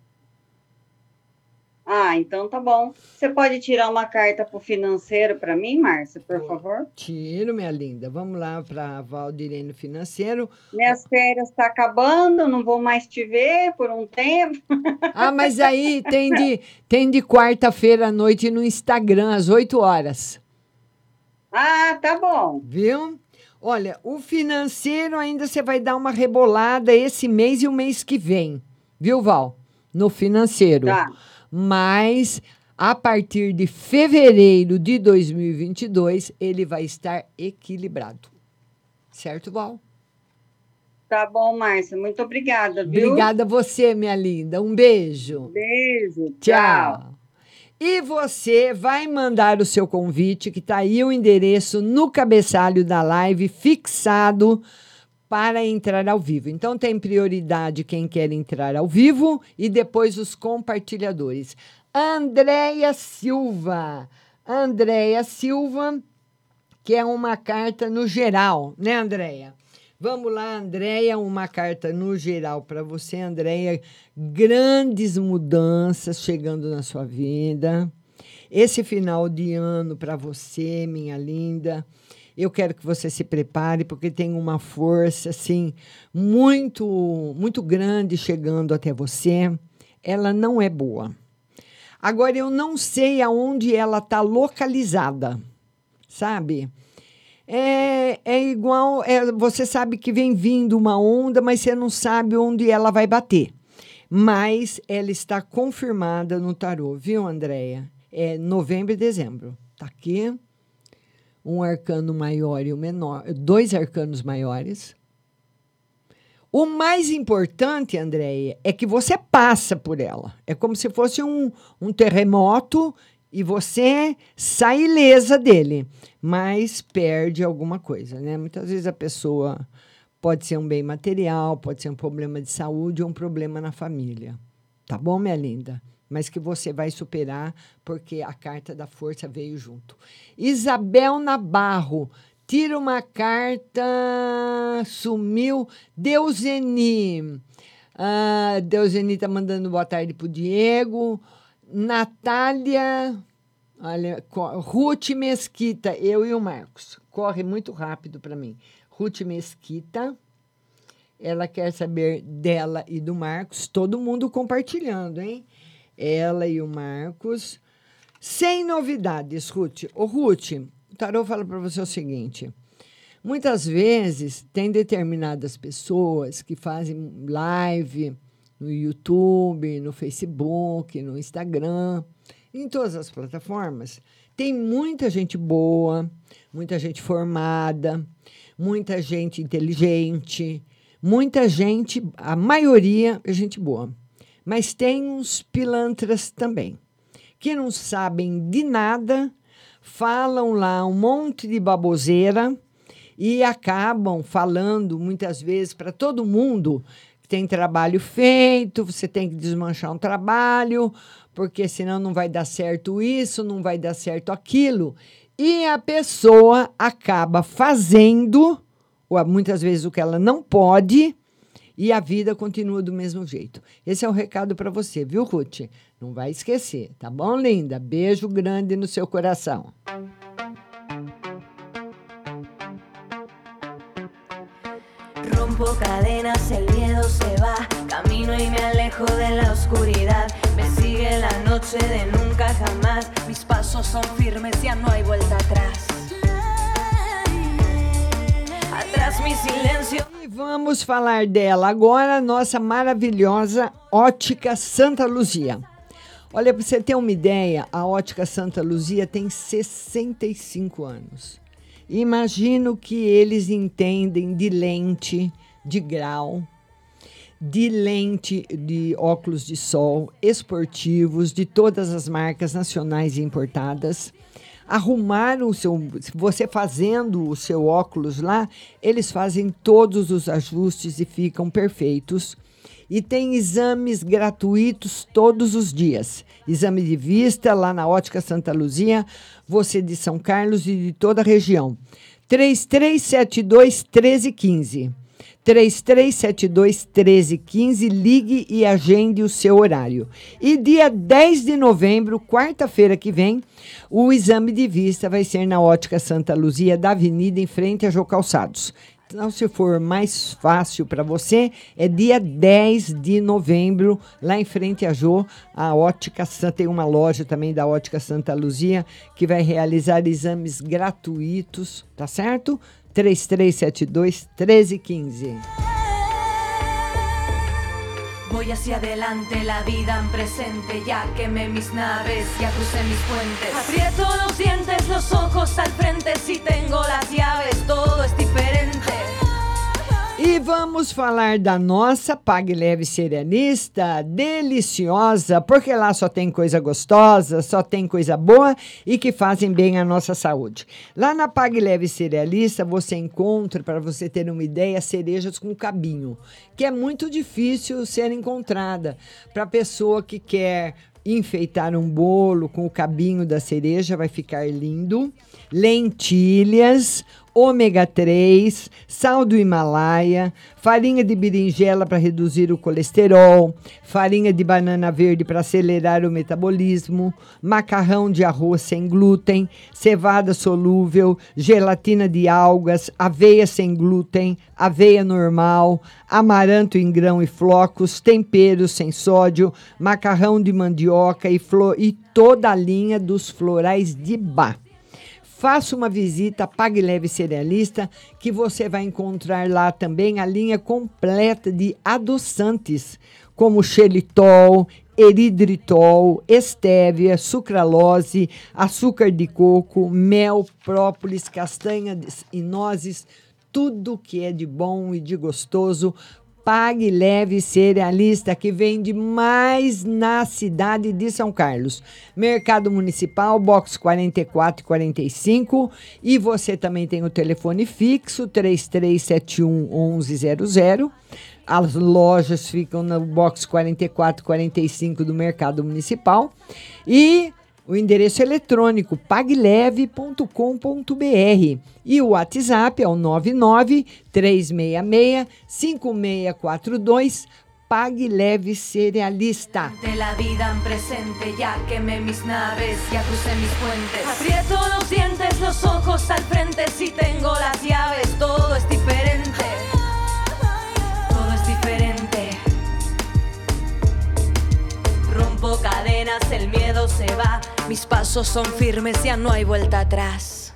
Ah, então tá bom. Você pode tirar uma carta pro financeiro para mim, Márcia, por favor?
Tiro, minha linda. Vamos lá para Valdirene Financeiro.
Minhas férias tá acabando, não vou mais te ver por um tempo.
Ah, mas aí tem de, tem de quarta-feira à noite no Instagram, às 8 horas.
Ah, tá bom.
Viu? Olha, o financeiro ainda você vai dar uma rebolada esse mês e o mês que vem. Viu, Val? No financeiro.
Tá.
Mas a partir de fevereiro de 2022, ele vai estar equilibrado. Certo, Val?
Tá bom, Márcia. Muito obrigada, viu?
Obrigada a você, minha linda. Um beijo.
Beijo.
Tchau. E você vai mandar o seu convite, que está aí o endereço no cabeçalho da live fixado para entrar ao vivo. Então tem prioridade quem quer entrar ao vivo e depois os compartilhadores. Andréia Silva. Andréia Silva, que é uma carta no geral, né, Andréia? Vamos lá, Andréia, uma carta no geral para você, Andréia. Grandes mudanças chegando na sua vida. Esse final de ano para você, minha linda. Eu quero que você se prepare porque tem uma força assim muito muito grande chegando até você. Ela não é boa. Agora eu não sei aonde ela está localizada, sabe? É, é igual, é, você sabe que vem vindo uma onda, mas você não sabe onde ela vai bater. Mas ela está confirmada no tarô, viu, Andréia? É novembro e dezembro. Tá aqui. Um arcano maior e um menor, dois arcanos maiores. O mais importante, Andréia, é que você passa por ela. É como se fosse um, um terremoto e você sai ilesa dele, mas perde alguma coisa, né? Muitas vezes a pessoa pode ser um bem material, pode ser um problema de saúde ou um problema na família. Tá bom, minha linda? Mas que você vai superar, porque a carta da força veio junto. Isabel Nabarro, tira uma carta, sumiu. Deuseni. Ah, Deuseni tá mandando boa tarde pro Diego. Natália, olha, Ruth Mesquita, eu e o Marcos. Corre muito rápido para mim. Ruth Mesquita, ela quer saber dela e do Marcos. Todo mundo compartilhando, hein? Ela e o Marcos. Sem novidades, Ruth. Ô, Ruth, o Tarô fala para você o seguinte. Muitas vezes tem determinadas pessoas que fazem live no YouTube, no Facebook, no Instagram, em todas as plataformas. Tem muita gente boa, muita gente formada, muita gente inteligente, muita gente, a maioria é gente boa. Mas tem uns pilantras também, que não sabem de nada, falam lá um monte de baboseira e acabam falando muitas vezes para todo mundo que tem trabalho feito, você tem que desmanchar um trabalho, porque senão não vai dar certo isso, não vai dar certo aquilo. E a pessoa acaba fazendo, ou muitas vezes o que ela não pode, e a vida continua do mesmo jeito. Esse é o recado para você, viu, Ruth? Não vai esquecer, tá bom, linda? Beijo grande no seu coração.
Rompo cadenas, el miedo se va. Camino y me alejo de la oscuridad. Me sigue la noche de nunca jamás. Mis pasos son firmes, ya no hay vuelta atrás. Atrás mi silencio.
Vamos falar dela agora, nossa maravilhosa Ótica Santa Luzia. Olha, para você ter uma ideia, a Ótica Santa Luzia tem 65 anos. Imagino que eles entendem de lente, de grau, de lente de óculos de sol, esportivos, de todas as marcas nacionais e importadas. Arrumaram o seu. Você fazendo o seu óculos lá, eles fazem todos os ajustes e ficam perfeitos. E tem exames gratuitos todos os dias. Exame de vista lá na Ótica Santa Luzia, você de São Carlos e de toda a região. 3372 1315. 3372 1315, ligue e agende o seu horário. E dia 10 de novembro, quarta-feira que vem, o exame de vista vai ser na Ótica Santa Luzia da Avenida em frente a Jô Calçados. Então, se for mais fácil para você, é dia 10 de novembro, lá em frente a Jô, a Ótica Santa, tem uma loja também da Ótica Santa Luzia, que vai realizar exames gratuitos, tá certo? 3372 1315.
Voy hacia adelante, la vida en presente, ya quemé mis naves, ya crucé mis puentes. Aprieto los dientes, los ojos al frente, si tengo las llaves, todo es diferente.
E vamos falar da nossa Pague Leve Cerealista, deliciosa, porque lá só tem coisa gostosa, só tem coisa boa e que fazem bem à nossa saúde. Lá na Pague Leve Cerealista você encontra, para você ter uma ideia, cerejas com cabinho, que é muito difícil ser encontrada para pessoa que quer enfeitar um bolo com o cabinho da cereja, vai ficar lindo. Lentilhas, ômega 3, sal do Himalaia, farinha de berinjela para reduzir o colesterol, farinha de banana verde para acelerar o metabolismo, macarrão de arroz sem glúten, cevada solúvel, gelatina de algas, aveia sem glúten, aveia normal, amaranto em grão e flocos, temperos sem sódio, macarrão de mandioca e, flor, e toda a linha dos florais de Bach. Faça uma visita, Pague Leve Cerealista, que você vai encontrar lá também a linha completa de adoçantes, como xelitol, eridritol, estévia, sucralose, açúcar de coco, mel, própolis, castanhas e nozes, tudo que é de bom e de gostoso Pague Leve Cerealista, que vende mais na cidade de São Carlos. Mercado Municipal, box 44 e 45. E você também tem o telefone fixo, 3371 1100. As lojas ficam no box 44 e 45 do Mercado Municipal. E o endereço eletrônico pagleve.com.br e o WhatsApp é o 99 366 5642 Pague Leve Cerealista.
De la vida en presente, ya quemé mis naves, ya crucé mis puentes. Aprieto los dientes, los ojos al frente, si tengo las llaves, todo es diferente. Cadenas, el miedo se va, mis pasos son firmes, ya no hay vuelta atrás.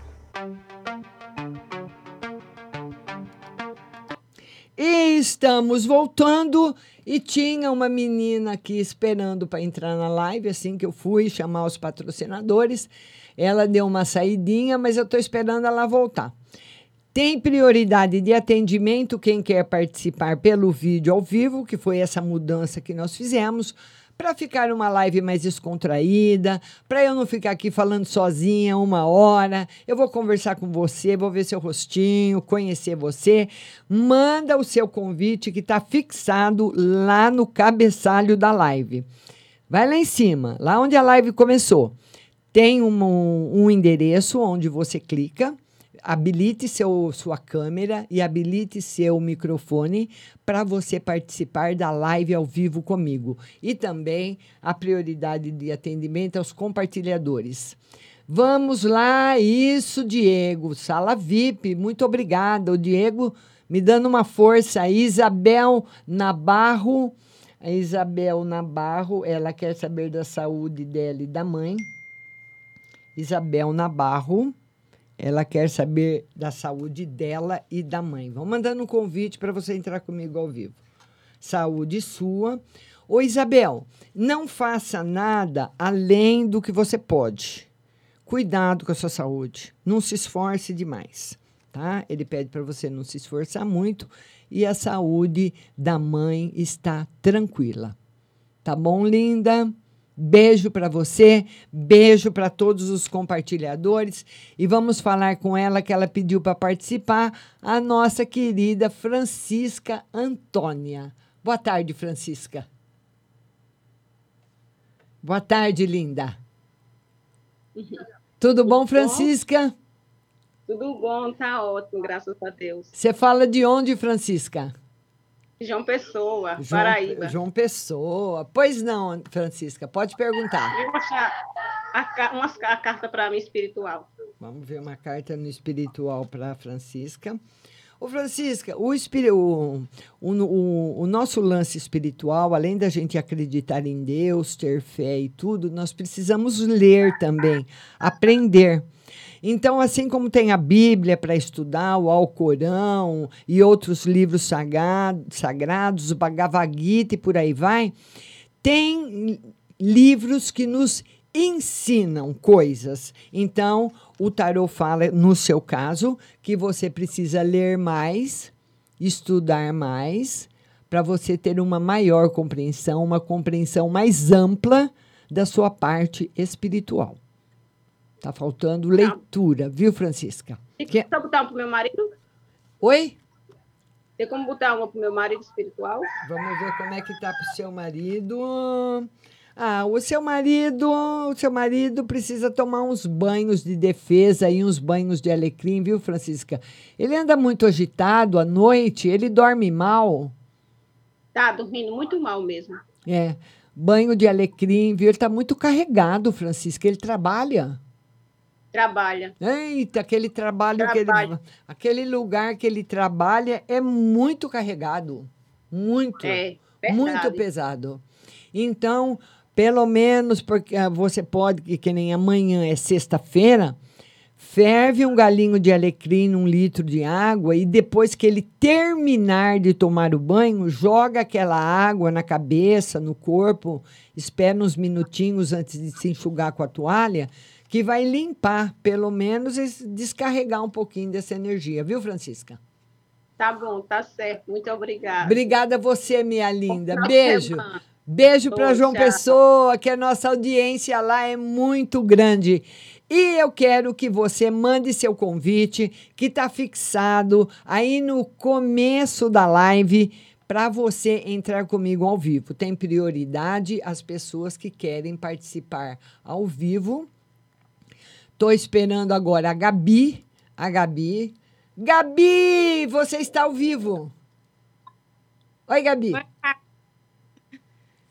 E estamos voltando e tinha uma menina aqui esperando para entrar na live, assim que eu fui chamar os patrocinadores. Ela deu uma saidinha, mas eu estou esperando ela voltar. Tem prioridade de atendimento quem quer participar pelo vídeo ao vivo, que foi essa mudança que nós fizemos, para ficar uma live mais descontraída, para eu não ficar aqui falando sozinha uma hora. Eu vou conversar com você, vou ver seu rostinho, conhecer você. Manda o seu convite que está fixado lá no cabeçalho da live. Vai lá em cima, lá onde a live começou. Tem um, um endereço onde você clica habilite seu, sua câmera e habilite seu microfone para você participar da live ao vivo comigo. E também a prioridade de atendimento aos compartilhadores. Vamos lá, isso, Diego. Sala VIP, muito obrigada. O Diego me dando uma força. Isabel Nabarro. A Isabel Nabarro, ela quer saber da saúde dela e da mãe. Isabel Nabarro. Ela quer saber da saúde dela e da mãe. Vão mandando um convite para você entrar comigo ao vivo. Saúde sua. Ô Isabel, não faça nada além do que você pode. Cuidado com a sua saúde. Não se esforce demais, tá? Ele pede para você não se esforçar muito e a saúde da mãe está tranquila. Tá bom, linda? Beijo para você, beijo para todos os compartilhadores e vamos falar com ela que ela pediu para participar, a nossa querida Francisca Antônia. Boa tarde, Francisca. Boa tarde, linda. Tudo bom, Francisca?
Tudo bom, tá ótimo, graças a Deus.
Você fala de onde, Francisca?
João Pessoa,
João,
Paraíba.
João Pessoa. Pois não, Francisca, pode perguntar.
Eu vou achar a, uma, a carta para mim espiritual.
Vamos ver uma carta no espiritual para Francisca. Ô, Francisca, o, o, o, o, o nosso lance espiritual, além da gente acreditar em Deus, ter fé e tudo, nós precisamos ler também, aprender. Então, assim como tem a Bíblia para estudar, o Alcorão e outros livros sagrado- sagrados, o Bhagavad Gita e por aí vai, tem livros que nos ensinam coisas. Então, o tarot fala, no seu caso, que você precisa ler mais, estudar mais, para você ter uma maior compreensão, uma compreensão mais ampla da sua parte espiritual. Tá faltando leitura, viu, Francisca?
E que... Só botar uma pro meu marido?
Oi?
Tem como botar uma pro meu marido espiritual?
Vamos ver como é que tá pro seu marido. Ah, o seu marido, o seu marido precisa tomar uns banhos de defesa e uns banhos de alecrim, viu, Francisca? Ele anda muito agitado à noite, ele dorme mal.
Tá dormindo muito mal mesmo.
É, banho de alecrim, viu? Ele tá muito carregado, Francisca. Ele trabalha.
Trabalha.
Eita, aquele trabalho que ele.
Trabalha.
Aquele lugar que ele trabalha é muito carregado. Muito.
É,
muito pesado. Então, pelo menos, porque ah, você pode, que, que nem amanhã é sexta-feira, ferve um galinho de alecrim num litro de água e depois que ele terminar de tomar o banho, joga aquela água na cabeça, no corpo, espera uns minutinhos antes de se enxugar com a toalha, que vai limpar, pelo menos, e descarregar um pouquinho dessa energia, viu, Francisca?
Tá bom, tá certo. Muito obrigada.
Obrigada a você, minha linda.
Boa
Beijo.
semana.
Beijo para João
tchau.
Pessoa, que a nossa audiência lá é muito grande. E eu quero que você mande seu convite, que está fixado aí no começo da live, para você entrar comigo ao vivo. Tem prioridade as pessoas que querem participar ao vivo. Estou esperando agora a Gabi. A Gabi. Gabi, você está ao vivo. Oi, Gabi.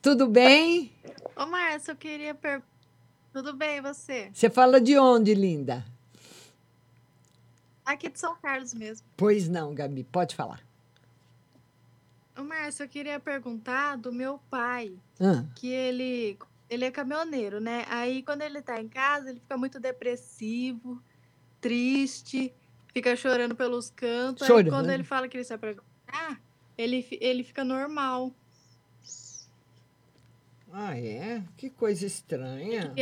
Tudo bem?
Ô, Márcia, eu queria perguntar. Tudo bem, você?
Você fala de onde, linda?
Aqui de São Carlos mesmo.
Pois não, Gabi, pode falar.
Ô, Márcia, eu queria perguntar do meu pai,
Ah,
que ele, ele é caminhoneiro, né? Aí, quando ele tá em casa, ele fica muito depressivo, triste, fica chorando pelos cantos. Aí,
Chorando?
quando ele fala que ele sai pra ah, ele, ele fica normal.
ah, é? Que coisa estranha.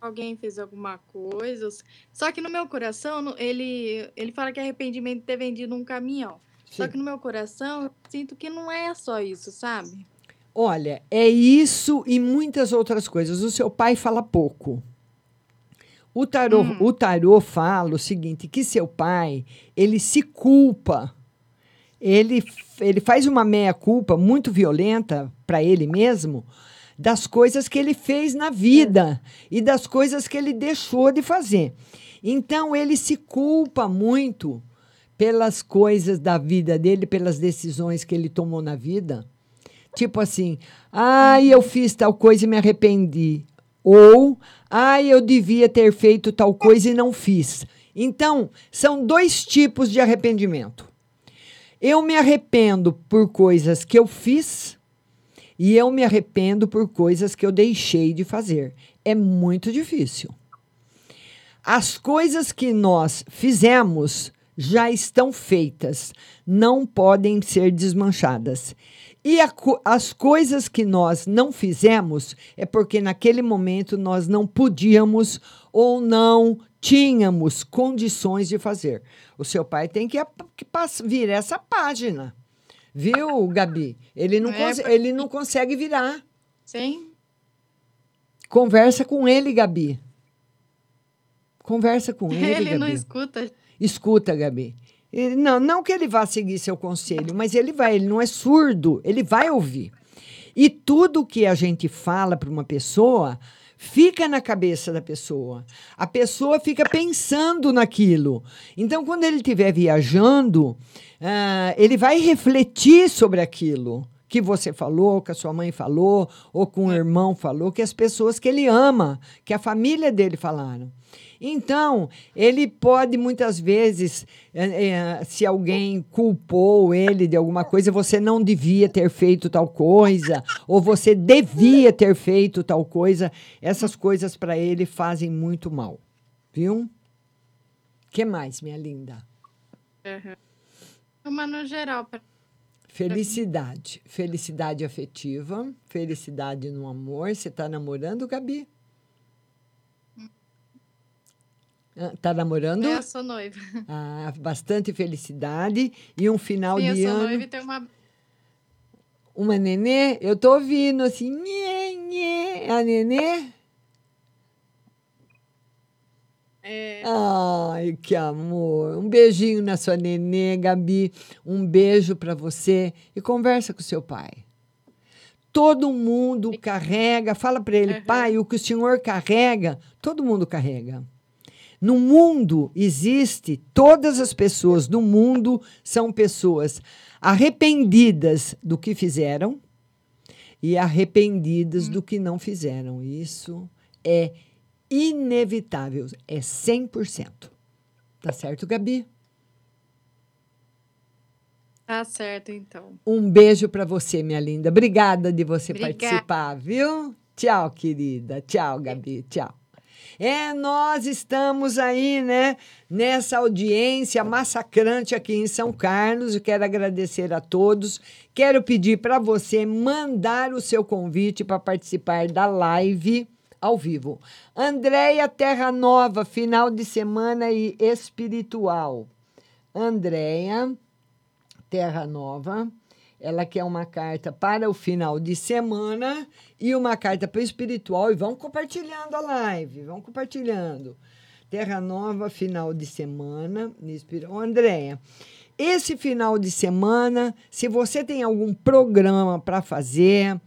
Alguém fez alguma coisa. Só que no meu coração, ele, ele fala que é arrependimento de ter vendido um caminhão. Só
Sim.
que no meu coração, eu sinto que não é só isso, sabe?
Olha, é isso e muitas outras coisas. O seu pai fala pouco. O tarô, o tarô fala o seguinte, que seu pai, ele se culpa. Ele, ele faz uma meia-culpa muito violenta para ele mesmo das coisas que ele fez na vida e das coisas que ele deixou de fazer. Então, ele se culpa muito pelas coisas da vida dele, pelas decisões que ele tomou na vida. Tipo assim, ai, eu fiz tal coisa e me arrependi. Ou, ai, eu devia ter feito tal coisa e não fiz. Então, são dois tipos de arrependimento. Eu me arrependo por coisas que eu fiz e eu me arrependo por coisas que eu deixei de fazer. É muito difícil. As coisas que nós fizemos já estão feitas, não podem ser desmanchadas. E a as coisas que nós não fizemos é porque naquele momento nós não podíamos ou não tínhamos condições de fazer. O seu pai tem que, que virar essa página. Viu, Gabi? Ele não,
É, porque-
ele não consegue virar.
Sim.
Conversa com ele, Gabi. Conversa com ele,
Ele
Gabi.
não escuta.
Escuta, Gabi. Ele- não, não que ele vá seguir seu conselho, mas ele vai, ele não é surdo, ele vai ouvir. E tudo que a gente fala para uma pessoa fica na cabeça da pessoa. A pessoa fica pensando naquilo. Então, quando ele estiver viajando, ah, ele vai refletir sobre aquilo que você falou, que a sua mãe falou, ou que um irmão falou, que as pessoas que ele ama, que a família dele falaram. Então, ele pode muitas vezes, eh, eh, se alguém culpou ele de alguma coisa, você não devia ter feito tal coisa, ou você devia ter feito tal coisa, essas coisas para ele fazem muito mal. Viu? que mais, minha linda?
Uhum. Uma no geral. Pra...
Felicidade. Felicidade afetiva, felicidade no amor. Você está namorando, Gabi? Tá namorando?
Eu sou noiva.
Ah, bastante felicidade e um final
Sim, eu
de
sou
ano.
noiva e tenho uma.
Uma nenê, eu tô ouvindo assim, nhê, nhê, a nenê.
É,
Ai, que amor. Um beijinho na sua nenê, Gabi. Um beijo para você e conversa com seu pai. Todo mundo carrega, fala para ele, pai, o que o senhor carrega, todo mundo carrega. No mundo existe, todas as pessoas do mundo são pessoas arrependidas do que fizeram e arrependidas do que não fizeram. Isso é inevitável, é 100%. Tá certo, Gabi?
Tá certo, então.
Um beijo para você, minha linda. Obrigada de você
Obrigada.
participar, viu? Tchau, querida. Tchau, Gabi. Tchau. É, nós estamos aí, né, nessa audiência massacrante aqui em São Carlos. Eu quero agradecer a todos. Quero pedir para você mandar o seu convite para participar da live ao vivo. Andréia Terra Nova, final de semana e espiritual. Andréia Terra Nova. Ela quer uma carta para o final de semana e uma carta para o espiritual. E vão compartilhando a live, vão compartilhando. Terra Nova, final de semana. espiri- Ô, Andréia, esse final de semana, se você tem algum programa para fazer,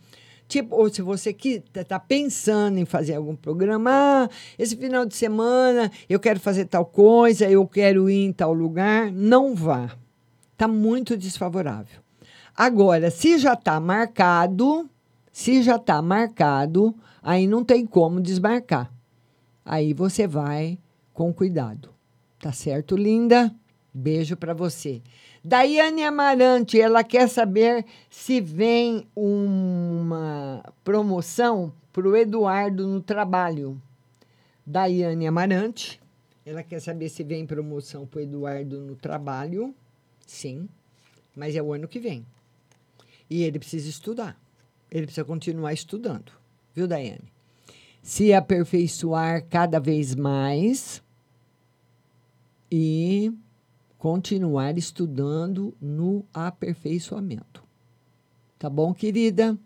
tipo, ou se você está pensando em fazer algum programa, ah, esse final de semana eu quero fazer tal coisa, eu quero ir em tal lugar, não vá. Está muito desfavorável. Agora, se já está marcado, se já está marcado, aí não tem como desmarcar. Aí você vai com cuidado. Tá certo, linda? Beijo para você. Daiane Amarante, ela quer saber se vem uma promoção para o Eduardo no trabalho. Daiane Amarante, ela quer saber se vem promoção para o Eduardo no trabalho. Sim, mas é o ano que vem. E ele precisa estudar. Ele precisa continuar estudando. Viu, Daiane? Se aperfeiçoar cada vez mais e continuar estudando no aperfeiçoamento. Tá bom, querida?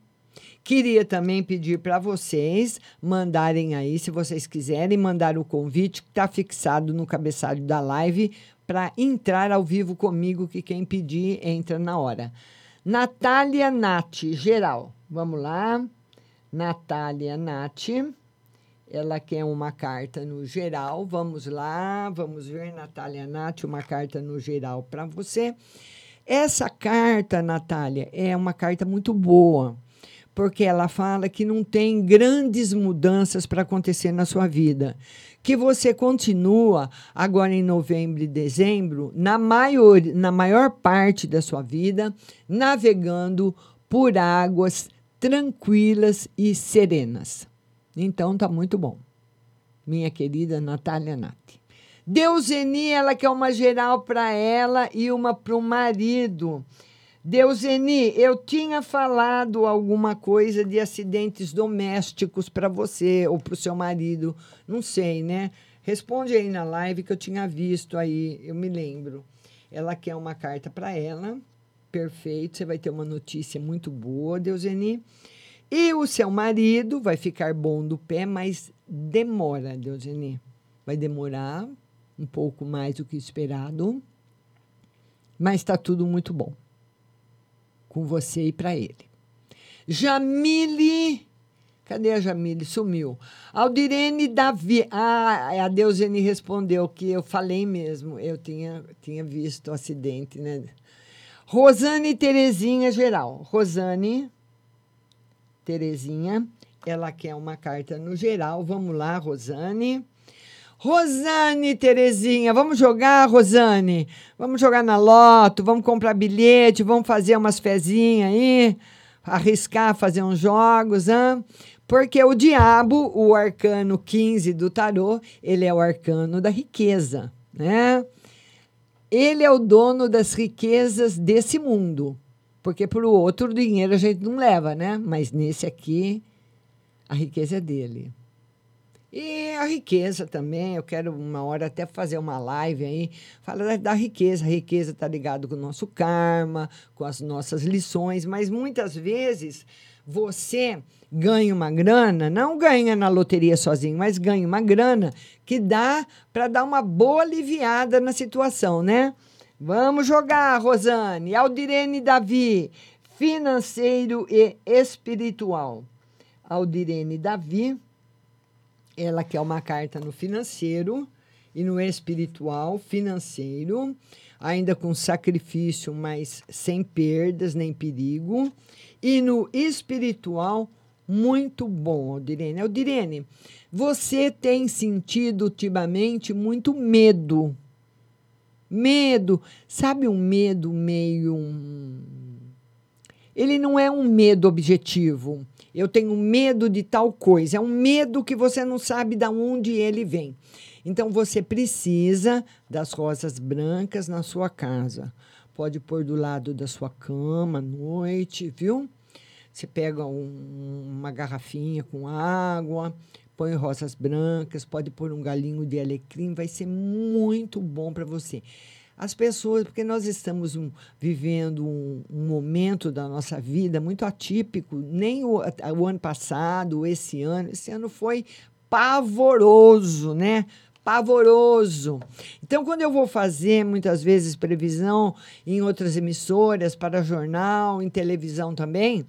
Queria também pedir para vocês mandarem aí, se vocês quiserem, mandar o convite que está fixado no cabeçalho da live para entrar ao vivo comigo, que quem pedir entra na hora. Natália Nath, geral. Vamos lá. Natália Nath. Ela quer uma carta no geral. Vamos lá, vamos ver, Natália Nath, uma carta no geral para você. Essa carta, Natália, é uma carta muito boa, porque ela fala que não tem grandes mudanças para acontecer na sua vida. Que você continua agora em novembro e dezembro, na maior, na maior parte da sua vida, navegando por águas tranquilas e serenas. Então tá muito bom. Minha querida Natália Nath. Deuseni, ela quer uma geral para ela e uma para o marido. Deuseni, eu tinha falado alguma coisa de acidentes domésticos para você ou para o seu marido. Não sei, né? Responde aí na live que eu tinha visto aí, eu me lembro. Ela quer uma carta para ela. Perfeito, você vai ter uma notícia muito boa, Deuseni. E o seu marido vai ficar bom do pé, mas demora, Deuseni. Vai demorar um pouco mais do que esperado. Mas está tudo muito bom. Com você e para ele. Jamile. Cadê a Jamile? Sumiu. Aldirene Davi. Ah, a Deusene respondeu que eu falei mesmo. Eu tinha, tinha visto o acidente, né? Rosane Terezinha Geral. Rosane Terezinha. Ela quer uma carta no geral. Vamos lá, Rosane. Rosane Terezinha, vamos jogar, Rosane? Vamos jogar na loto, vamos comprar bilhete, vamos fazer umas fezinhas aí, arriscar fazer uns jogos, hein? Porque o diabo, o arcano 15 do tarô, ele é o arcano da riqueza, né? Ele é o dono das riquezas desse mundo. Porque para o outro dinheiro a gente não leva, né? Mas nesse aqui, a riqueza é dele. E a riqueza também, eu quero uma hora até fazer uma live aí, falar da, da riqueza. A riqueza está ligado com o nosso karma, com as nossas lições, mas muitas vezes você ganha uma grana, não ganha na loteria sozinho, mas ganha uma grana que dá para dar uma boa aliviada na situação, né? Vamos jogar, Rosane. Aldirene Davi, financeiro e espiritual. Aldirene Davi, ela quer uma carta no financeiro e no espiritual, financeiro, ainda com sacrifício, mas sem perdas nem perigo. E no espiritual, muito bom, Aldirene. Aldirene, você tem sentido ultimamente muito medo. Medo, sabe um medo meio. Ele não é um medo objetivo. Eu tenho medo de tal coisa. É um medo que você não sabe de onde ele vem. Então você precisa das rosas brancas na sua casa. Pode pôr do lado da sua cama à noite, viu? Você pega um, uma garrafinha com água, põe rosas brancas, pode pôr um galinho de alecrim, vai ser muito bom para você. As pessoas, porque nós estamos um, vivendo um, um, momento da nossa vida muito atípico, nem o, o ano passado, esse ano, esse ano foi pavoroso, né? pavoroso. Então, quando eu vou fazer muitas vezes previsão em outras emissoras, para jornal, em televisão também,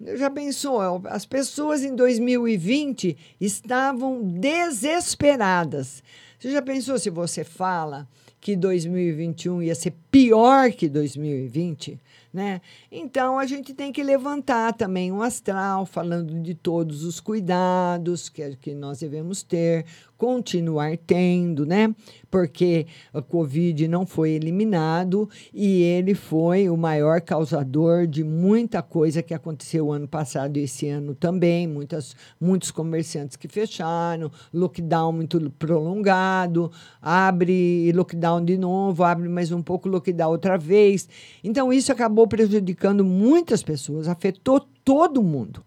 já pensou? As pessoas em 2020 estavam desesperadas. Você já pensou se você fala que 2021 ia ser pior que 2020? Né? Então a gente tem que levantar também um astral, falando de todos os cuidados que, que nós devemos ter, continuar tendo, né? Porque a Covid não foi eliminado e ele foi o maior causador de muita coisa que aconteceu ano passado e esse ano também. Muitas, muitos comerciantes que fecharam, lockdown muito prolongado, abre lockdown de novo, abre mais um pouco, lockdown outra vez. Então, isso acabou prejudicando muitas pessoas, afetou todo mundo.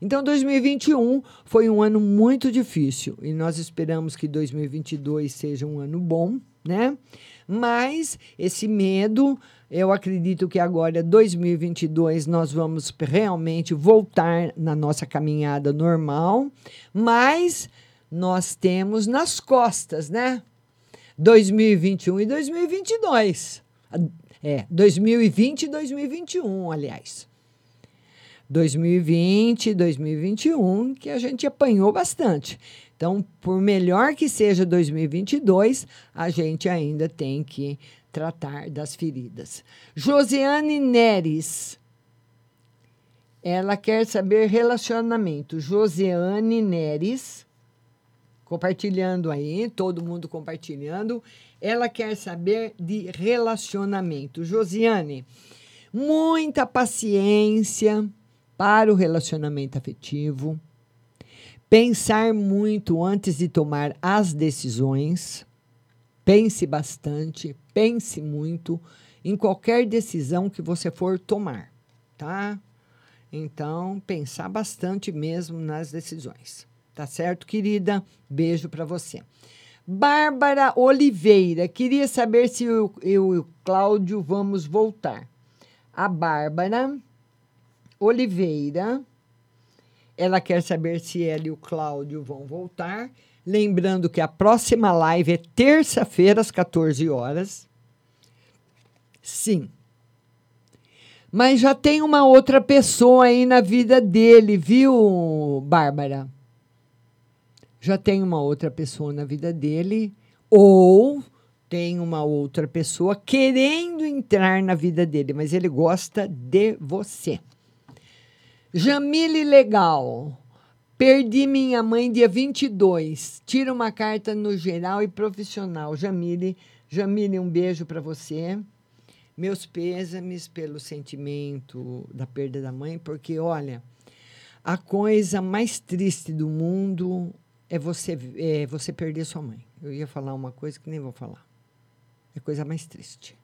Então, 2021 foi um ano muito difícil e nós esperamos que 2022 seja um ano bom, né? Mas esse medo, eu acredito que agora, 2022, nós vamos realmente voltar na nossa caminhada normal, mas nós temos nas costas, né? 2021 e 2022. É, 2020 e 2021, aliás. 2020, 2021, que a gente apanhou bastante. Então, por melhor que seja 2022, a gente ainda tem que tratar das feridas. Josiane Neres. Ela quer saber relacionamento. Josiane Neres. Compartilhando aí, todo mundo compartilhando. Ela quer saber de relacionamento. Josiane, muita paciência para o relacionamento afetivo, pensar muito antes de tomar as decisões, pense bastante, pense muito em qualquer decisão que você for tomar, tá? Então, pensar bastante mesmo nas decisões. Tá certo, querida? Beijo para você. Bárbara Oliveira, queria saber se eu, eu e o Cláudio vamos voltar. A Bárbara Oliveira. Ela quer saber se ela e o Cláudio vão voltar. Lembrando que a próxima live é terça-feira, às 14 horas. Sim. Mas já tem uma outra pessoa aí na vida dele, viu, Bárbara? Já tem uma outra pessoa na vida dele, ou tem uma outra pessoa querendo entrar na vida dele, mas ele gosta de você. Jamile Legal. Perdi minha mãe dia 22. Tira uma carta no geral e profissional. Jamile, Jamile, um beijo para você. Meus pêsames pelo sentimento da perda da mãe, porque olha, a coisa mais triste do mundo é você é você perder sua mãe. Eu ia falar uma coisa que nem vou falar. É a coisa mais triste.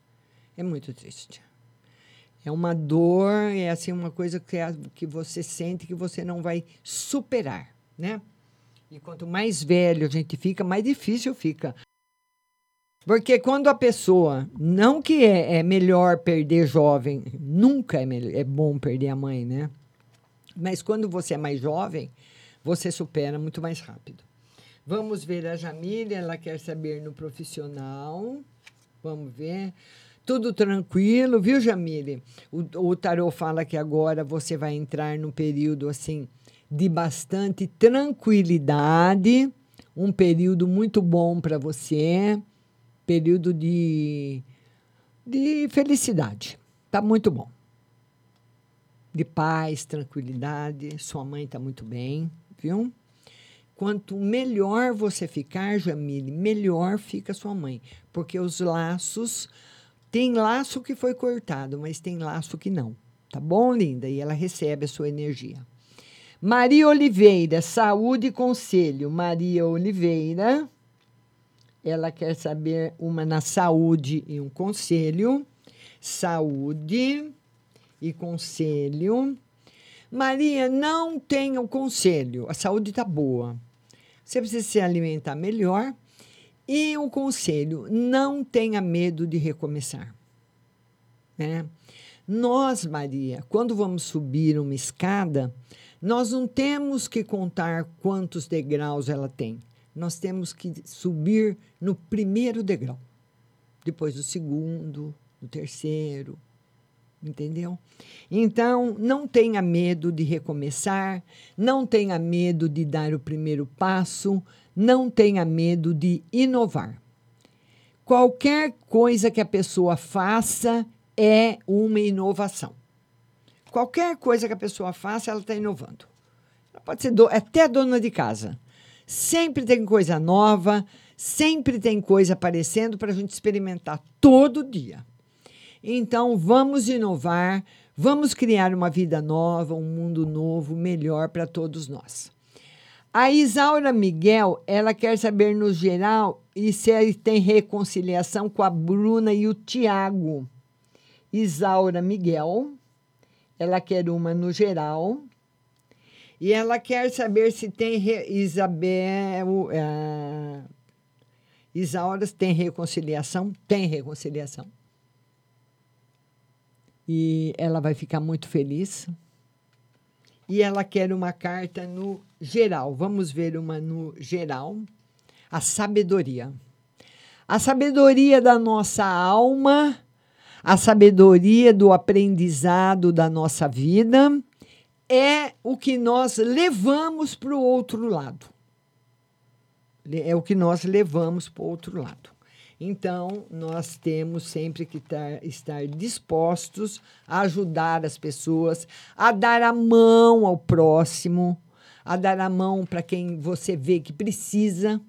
É muito triste. É uma dor, é assim uma coisa que, é- que você sente que você não vai superar, né? E quanto mais velho a gente fica, mais difícil fica. Porque quando a pessoa, não que é, é melhor perder jovem, nunca é, melhor, é bom perder a mãe, né? Mas quando você é mais jovem, você supera muito mais rápido. Vamos ver a Jamília, ela quer saber no profissional. Vamos ver. Tudo tranquilo, viu, Jamile? O, o tarô fala que agora você vai entrar num período assim de bastante tranquilidade, um período muito bom para você, período de, de felicidade. Tá muito bom. De paz, tranquilidade. Sua mãe tá muito bem, viu? Quanto melhor você ficar, Jamile, melhor fica sua mãe. Porque os laços. Tem laço que foi cortado, mas tem laço que não. Tá bom, linda? E ela recebe a sua energia. Maria Oliveira, saúde e conselho. Maria Oliveira. Ela quer saber uma na saúde e um conselho. Saúde e conselho. Maria, não tenha o conselho. A saúde está boa. Você precisa se alimentar melhor. E o conselho, não tenha medo de recomeçar. Né? Nós, Maria, quando vamos subir uma escada, nós não temos que contar quantos degraus ela tem. Nós temos que subir no primeiro degrau, depois do segundo, do terceiro, entendeu? Então, não tenha medo de recomeçar, não tenha medo de dar o primeiro passo, não tenha medo de inovar. Qualquer coisa que a pessoa faça é uma inovação. Qualquer coisa que a pessoa faça, ela está inovando. Ela pode ser do, até dona de casa. Sempre tem coisa nova, sempre tem coisa aparecendo para a gente experimentar todo dia. Então, vamos inovar, vamos criar uma vida nova, um mundo novo, melhor para todos nós. A Isaura Miguel, ela quer saber no geral e se tem reconciliação com a Bruna e o Tiago. Isaura Miguel, ela quer uma no geral. E ela quer saber se tem re, Isabel. Uh, Isaura tem reconciliação? Tem reconciliação. E ela vai ficar muito feliz. E ela quer uma carta no geral. Vamos ver uma no geral. A sabedoria. A sabedoria da nossa alma, a sabedoria do aprendizado da nossa vida é o que nós levamos para o outro lado. É o que nós levamos para o outro lado. Então, nós temos sempre que tar, estar dispostos a ajudar as pessoas, a dar a mão ao próximo, a dar a mão para quem você vê que precisa,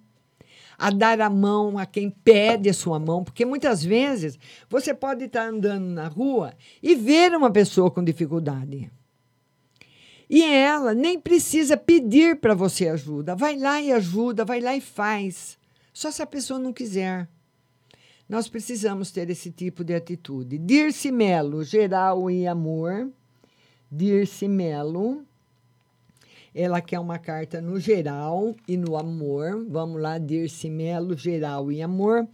a dar a mão a quem pede a sua mão, porque muitas vezes você pode estar andando na rua e ver uma pessoa com dificuldade. E ela nem precisa pedir para você ajuda. Vai lá e ajuda, vai lá e faz. Só se a pessoa não quiser. Nós precisamos ter esse tipo de atitude. Dirce Melo, geral e amor. Dirce Melo. Ela quer uma carta no geral e no amor. Vamos lá, Dirce Melo, geral e amor.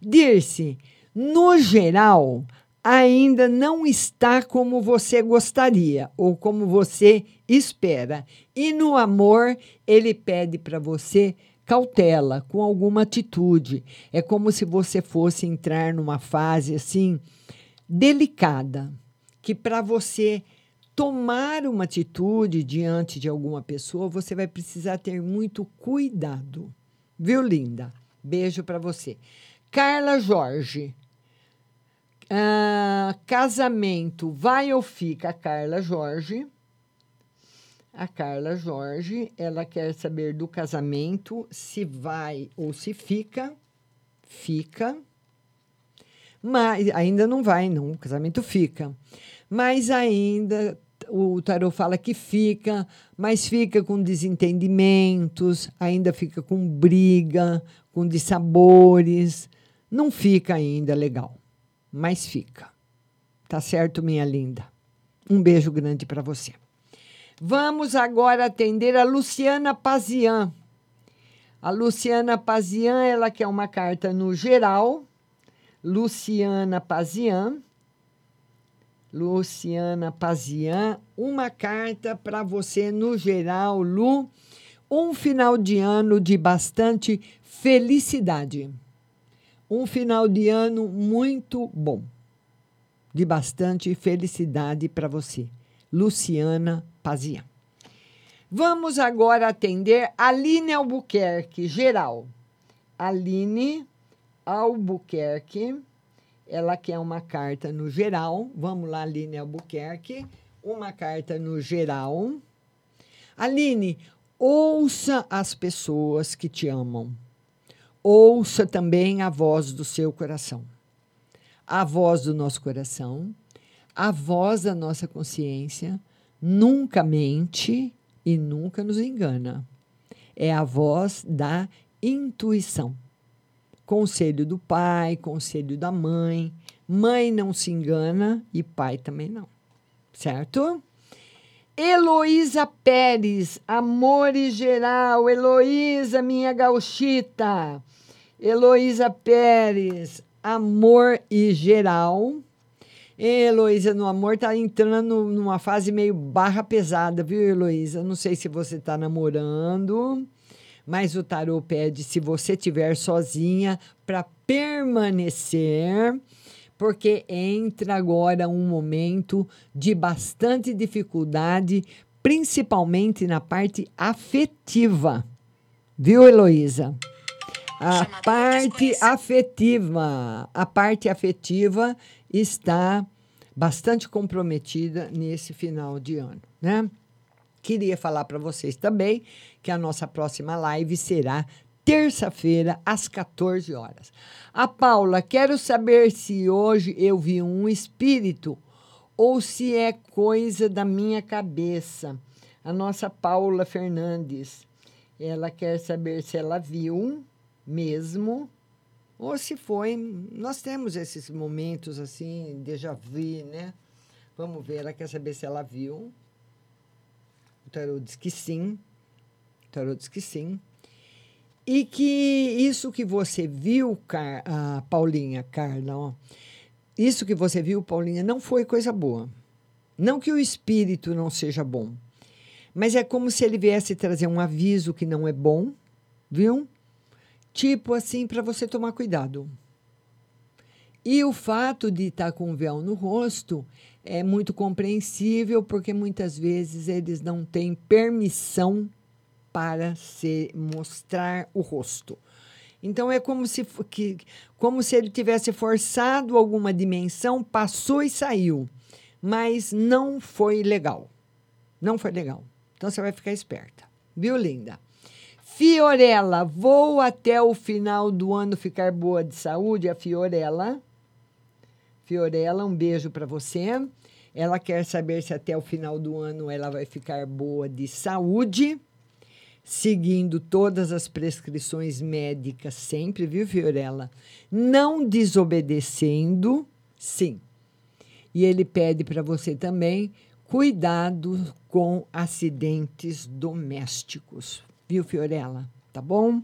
Dirce, no geral, ainda não está como você gostaria ou como você espera. E no amor, ele pede para você cautela, com alguma atitude. É como se você fosse entrar numa fase assim delicada, que para você tomar uma atitude diante de alguma pessoa, você vai precisar ter muito cuidado. Viu, linda? Beijo para você. Carla Jorge. Ah, casamento, vai ou fica? Carla Jorge. A Carla Jorge, ela quer saber do casamento, se vai ou se fica. Fica. Mas ainda não vai, não. O casamento fica. Mas ainda o tarot fala que fica, mas fica com desentendimentos, ainda fica com briga, com dissabores. Não fica ainda legal, mas fica. Tá certo, minha linda? Um beijo grande para você. Vamos agora atender a Luciana Pazian. A Luciana Pazian, ela quer uma carta no geral. Luciana Pazian. Luciana Pazian, uma carta para você no geral, Lu. Um final de ano de bastante felicidade. Um final de ano muito bom. De bastante felicidade para você. Luciana Pazian. Vamos agora atender Aline Albuquerque, geral. Aline Albuquerque, ela quer uma carta no geral. Vamos lá, Aline Albuquerque. Uma carta no geral. Aline, ouça as pessoas que te amam. Ouça também a voz do seu coração. A voz do nosso coração, a voz da nossa consciência, nunca mente e nunca nos engana. É a voz da intuição. Conselho do pai, conselho da mãe. Mãe não se engana e pai também não. Certo? Heloísa Pérez, amor e geral. Heloísa, minha gauchita. Heloísa Pérez, amor e geral. Heloísa, no amor tá entrando numa fase meio barra pesada, viu, Heloísa? Não sei se você tá namorando, mas o tarô pede se você tiver sozinha para permanecer, porque entra agora um momento de bastante dificuldade, principalmente na parte afetiva. Viu, Heloísa? A parte afetiva, a parte afetiva está bastante comprometida nesse final de ano, né? Queria falar para vocês também que a nossa próxima live será terça-feira às 14 horas. A Paula, quero saber se hoje eu vi um espírito ou se é coisa da minha cabeça. A nossa Paula Fernandes, ela quer saber se ela viu mesmo ou se foi. Nós temos esses momentos assim, déjà vu, né? Vamos ver, ela quer saber se ela viu. O tarô diz que sim. O tarô diz que sim. E que isso que você viu, Car ah, Paulinha, Carla, ó, isso que você viu, Paulinha, não foi coisa boa. Não que o espírito não seja bom, mas é como se ele viesse trazer um aviso que não é bom, viu? Tipo assim, para você tomar cuidado. E o fato de estar com um véu no rosto é muito compreensível, porque muitas vezes eles não têm permissão para se mostrar o rosto. Então é como se, que, como se ele tivesse forçado alguma dimensão, passou e saiu, mas não foi legal. Não foi legal. Então você vai ficar esperta. Viu, linda? Fiorella, vou até o final do ano ficar boa de saúde. A Fiorella. Fiorella, um beijo para você. Ela quer saber se até o final do ano ela vai ficar boa de saúde, seguindo todas as prescrições médicas sempre, viu, Fiorella? Não desobedecendo, sim. E ele pede para você também cuidado com acidentes domésticos viu, Fiorella? Tá bom?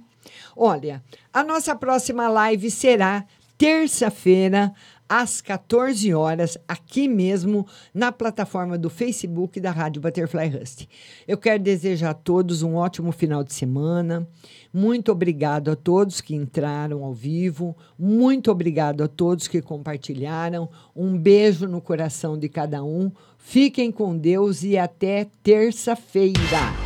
Olha, a nossa próxima live será terça-feira, às 14 horas, aqui mesmo na plataforma do Facebook da Rádio Butterfly Rust. Eu quero desejar a todos um ótimo final de semana. Muito obrigado a todos que entraram ao vivo. Muito obrigado a todos que compartilharam. Um beijo no coração de cada um. Fiquem com Deus e até terça-feira.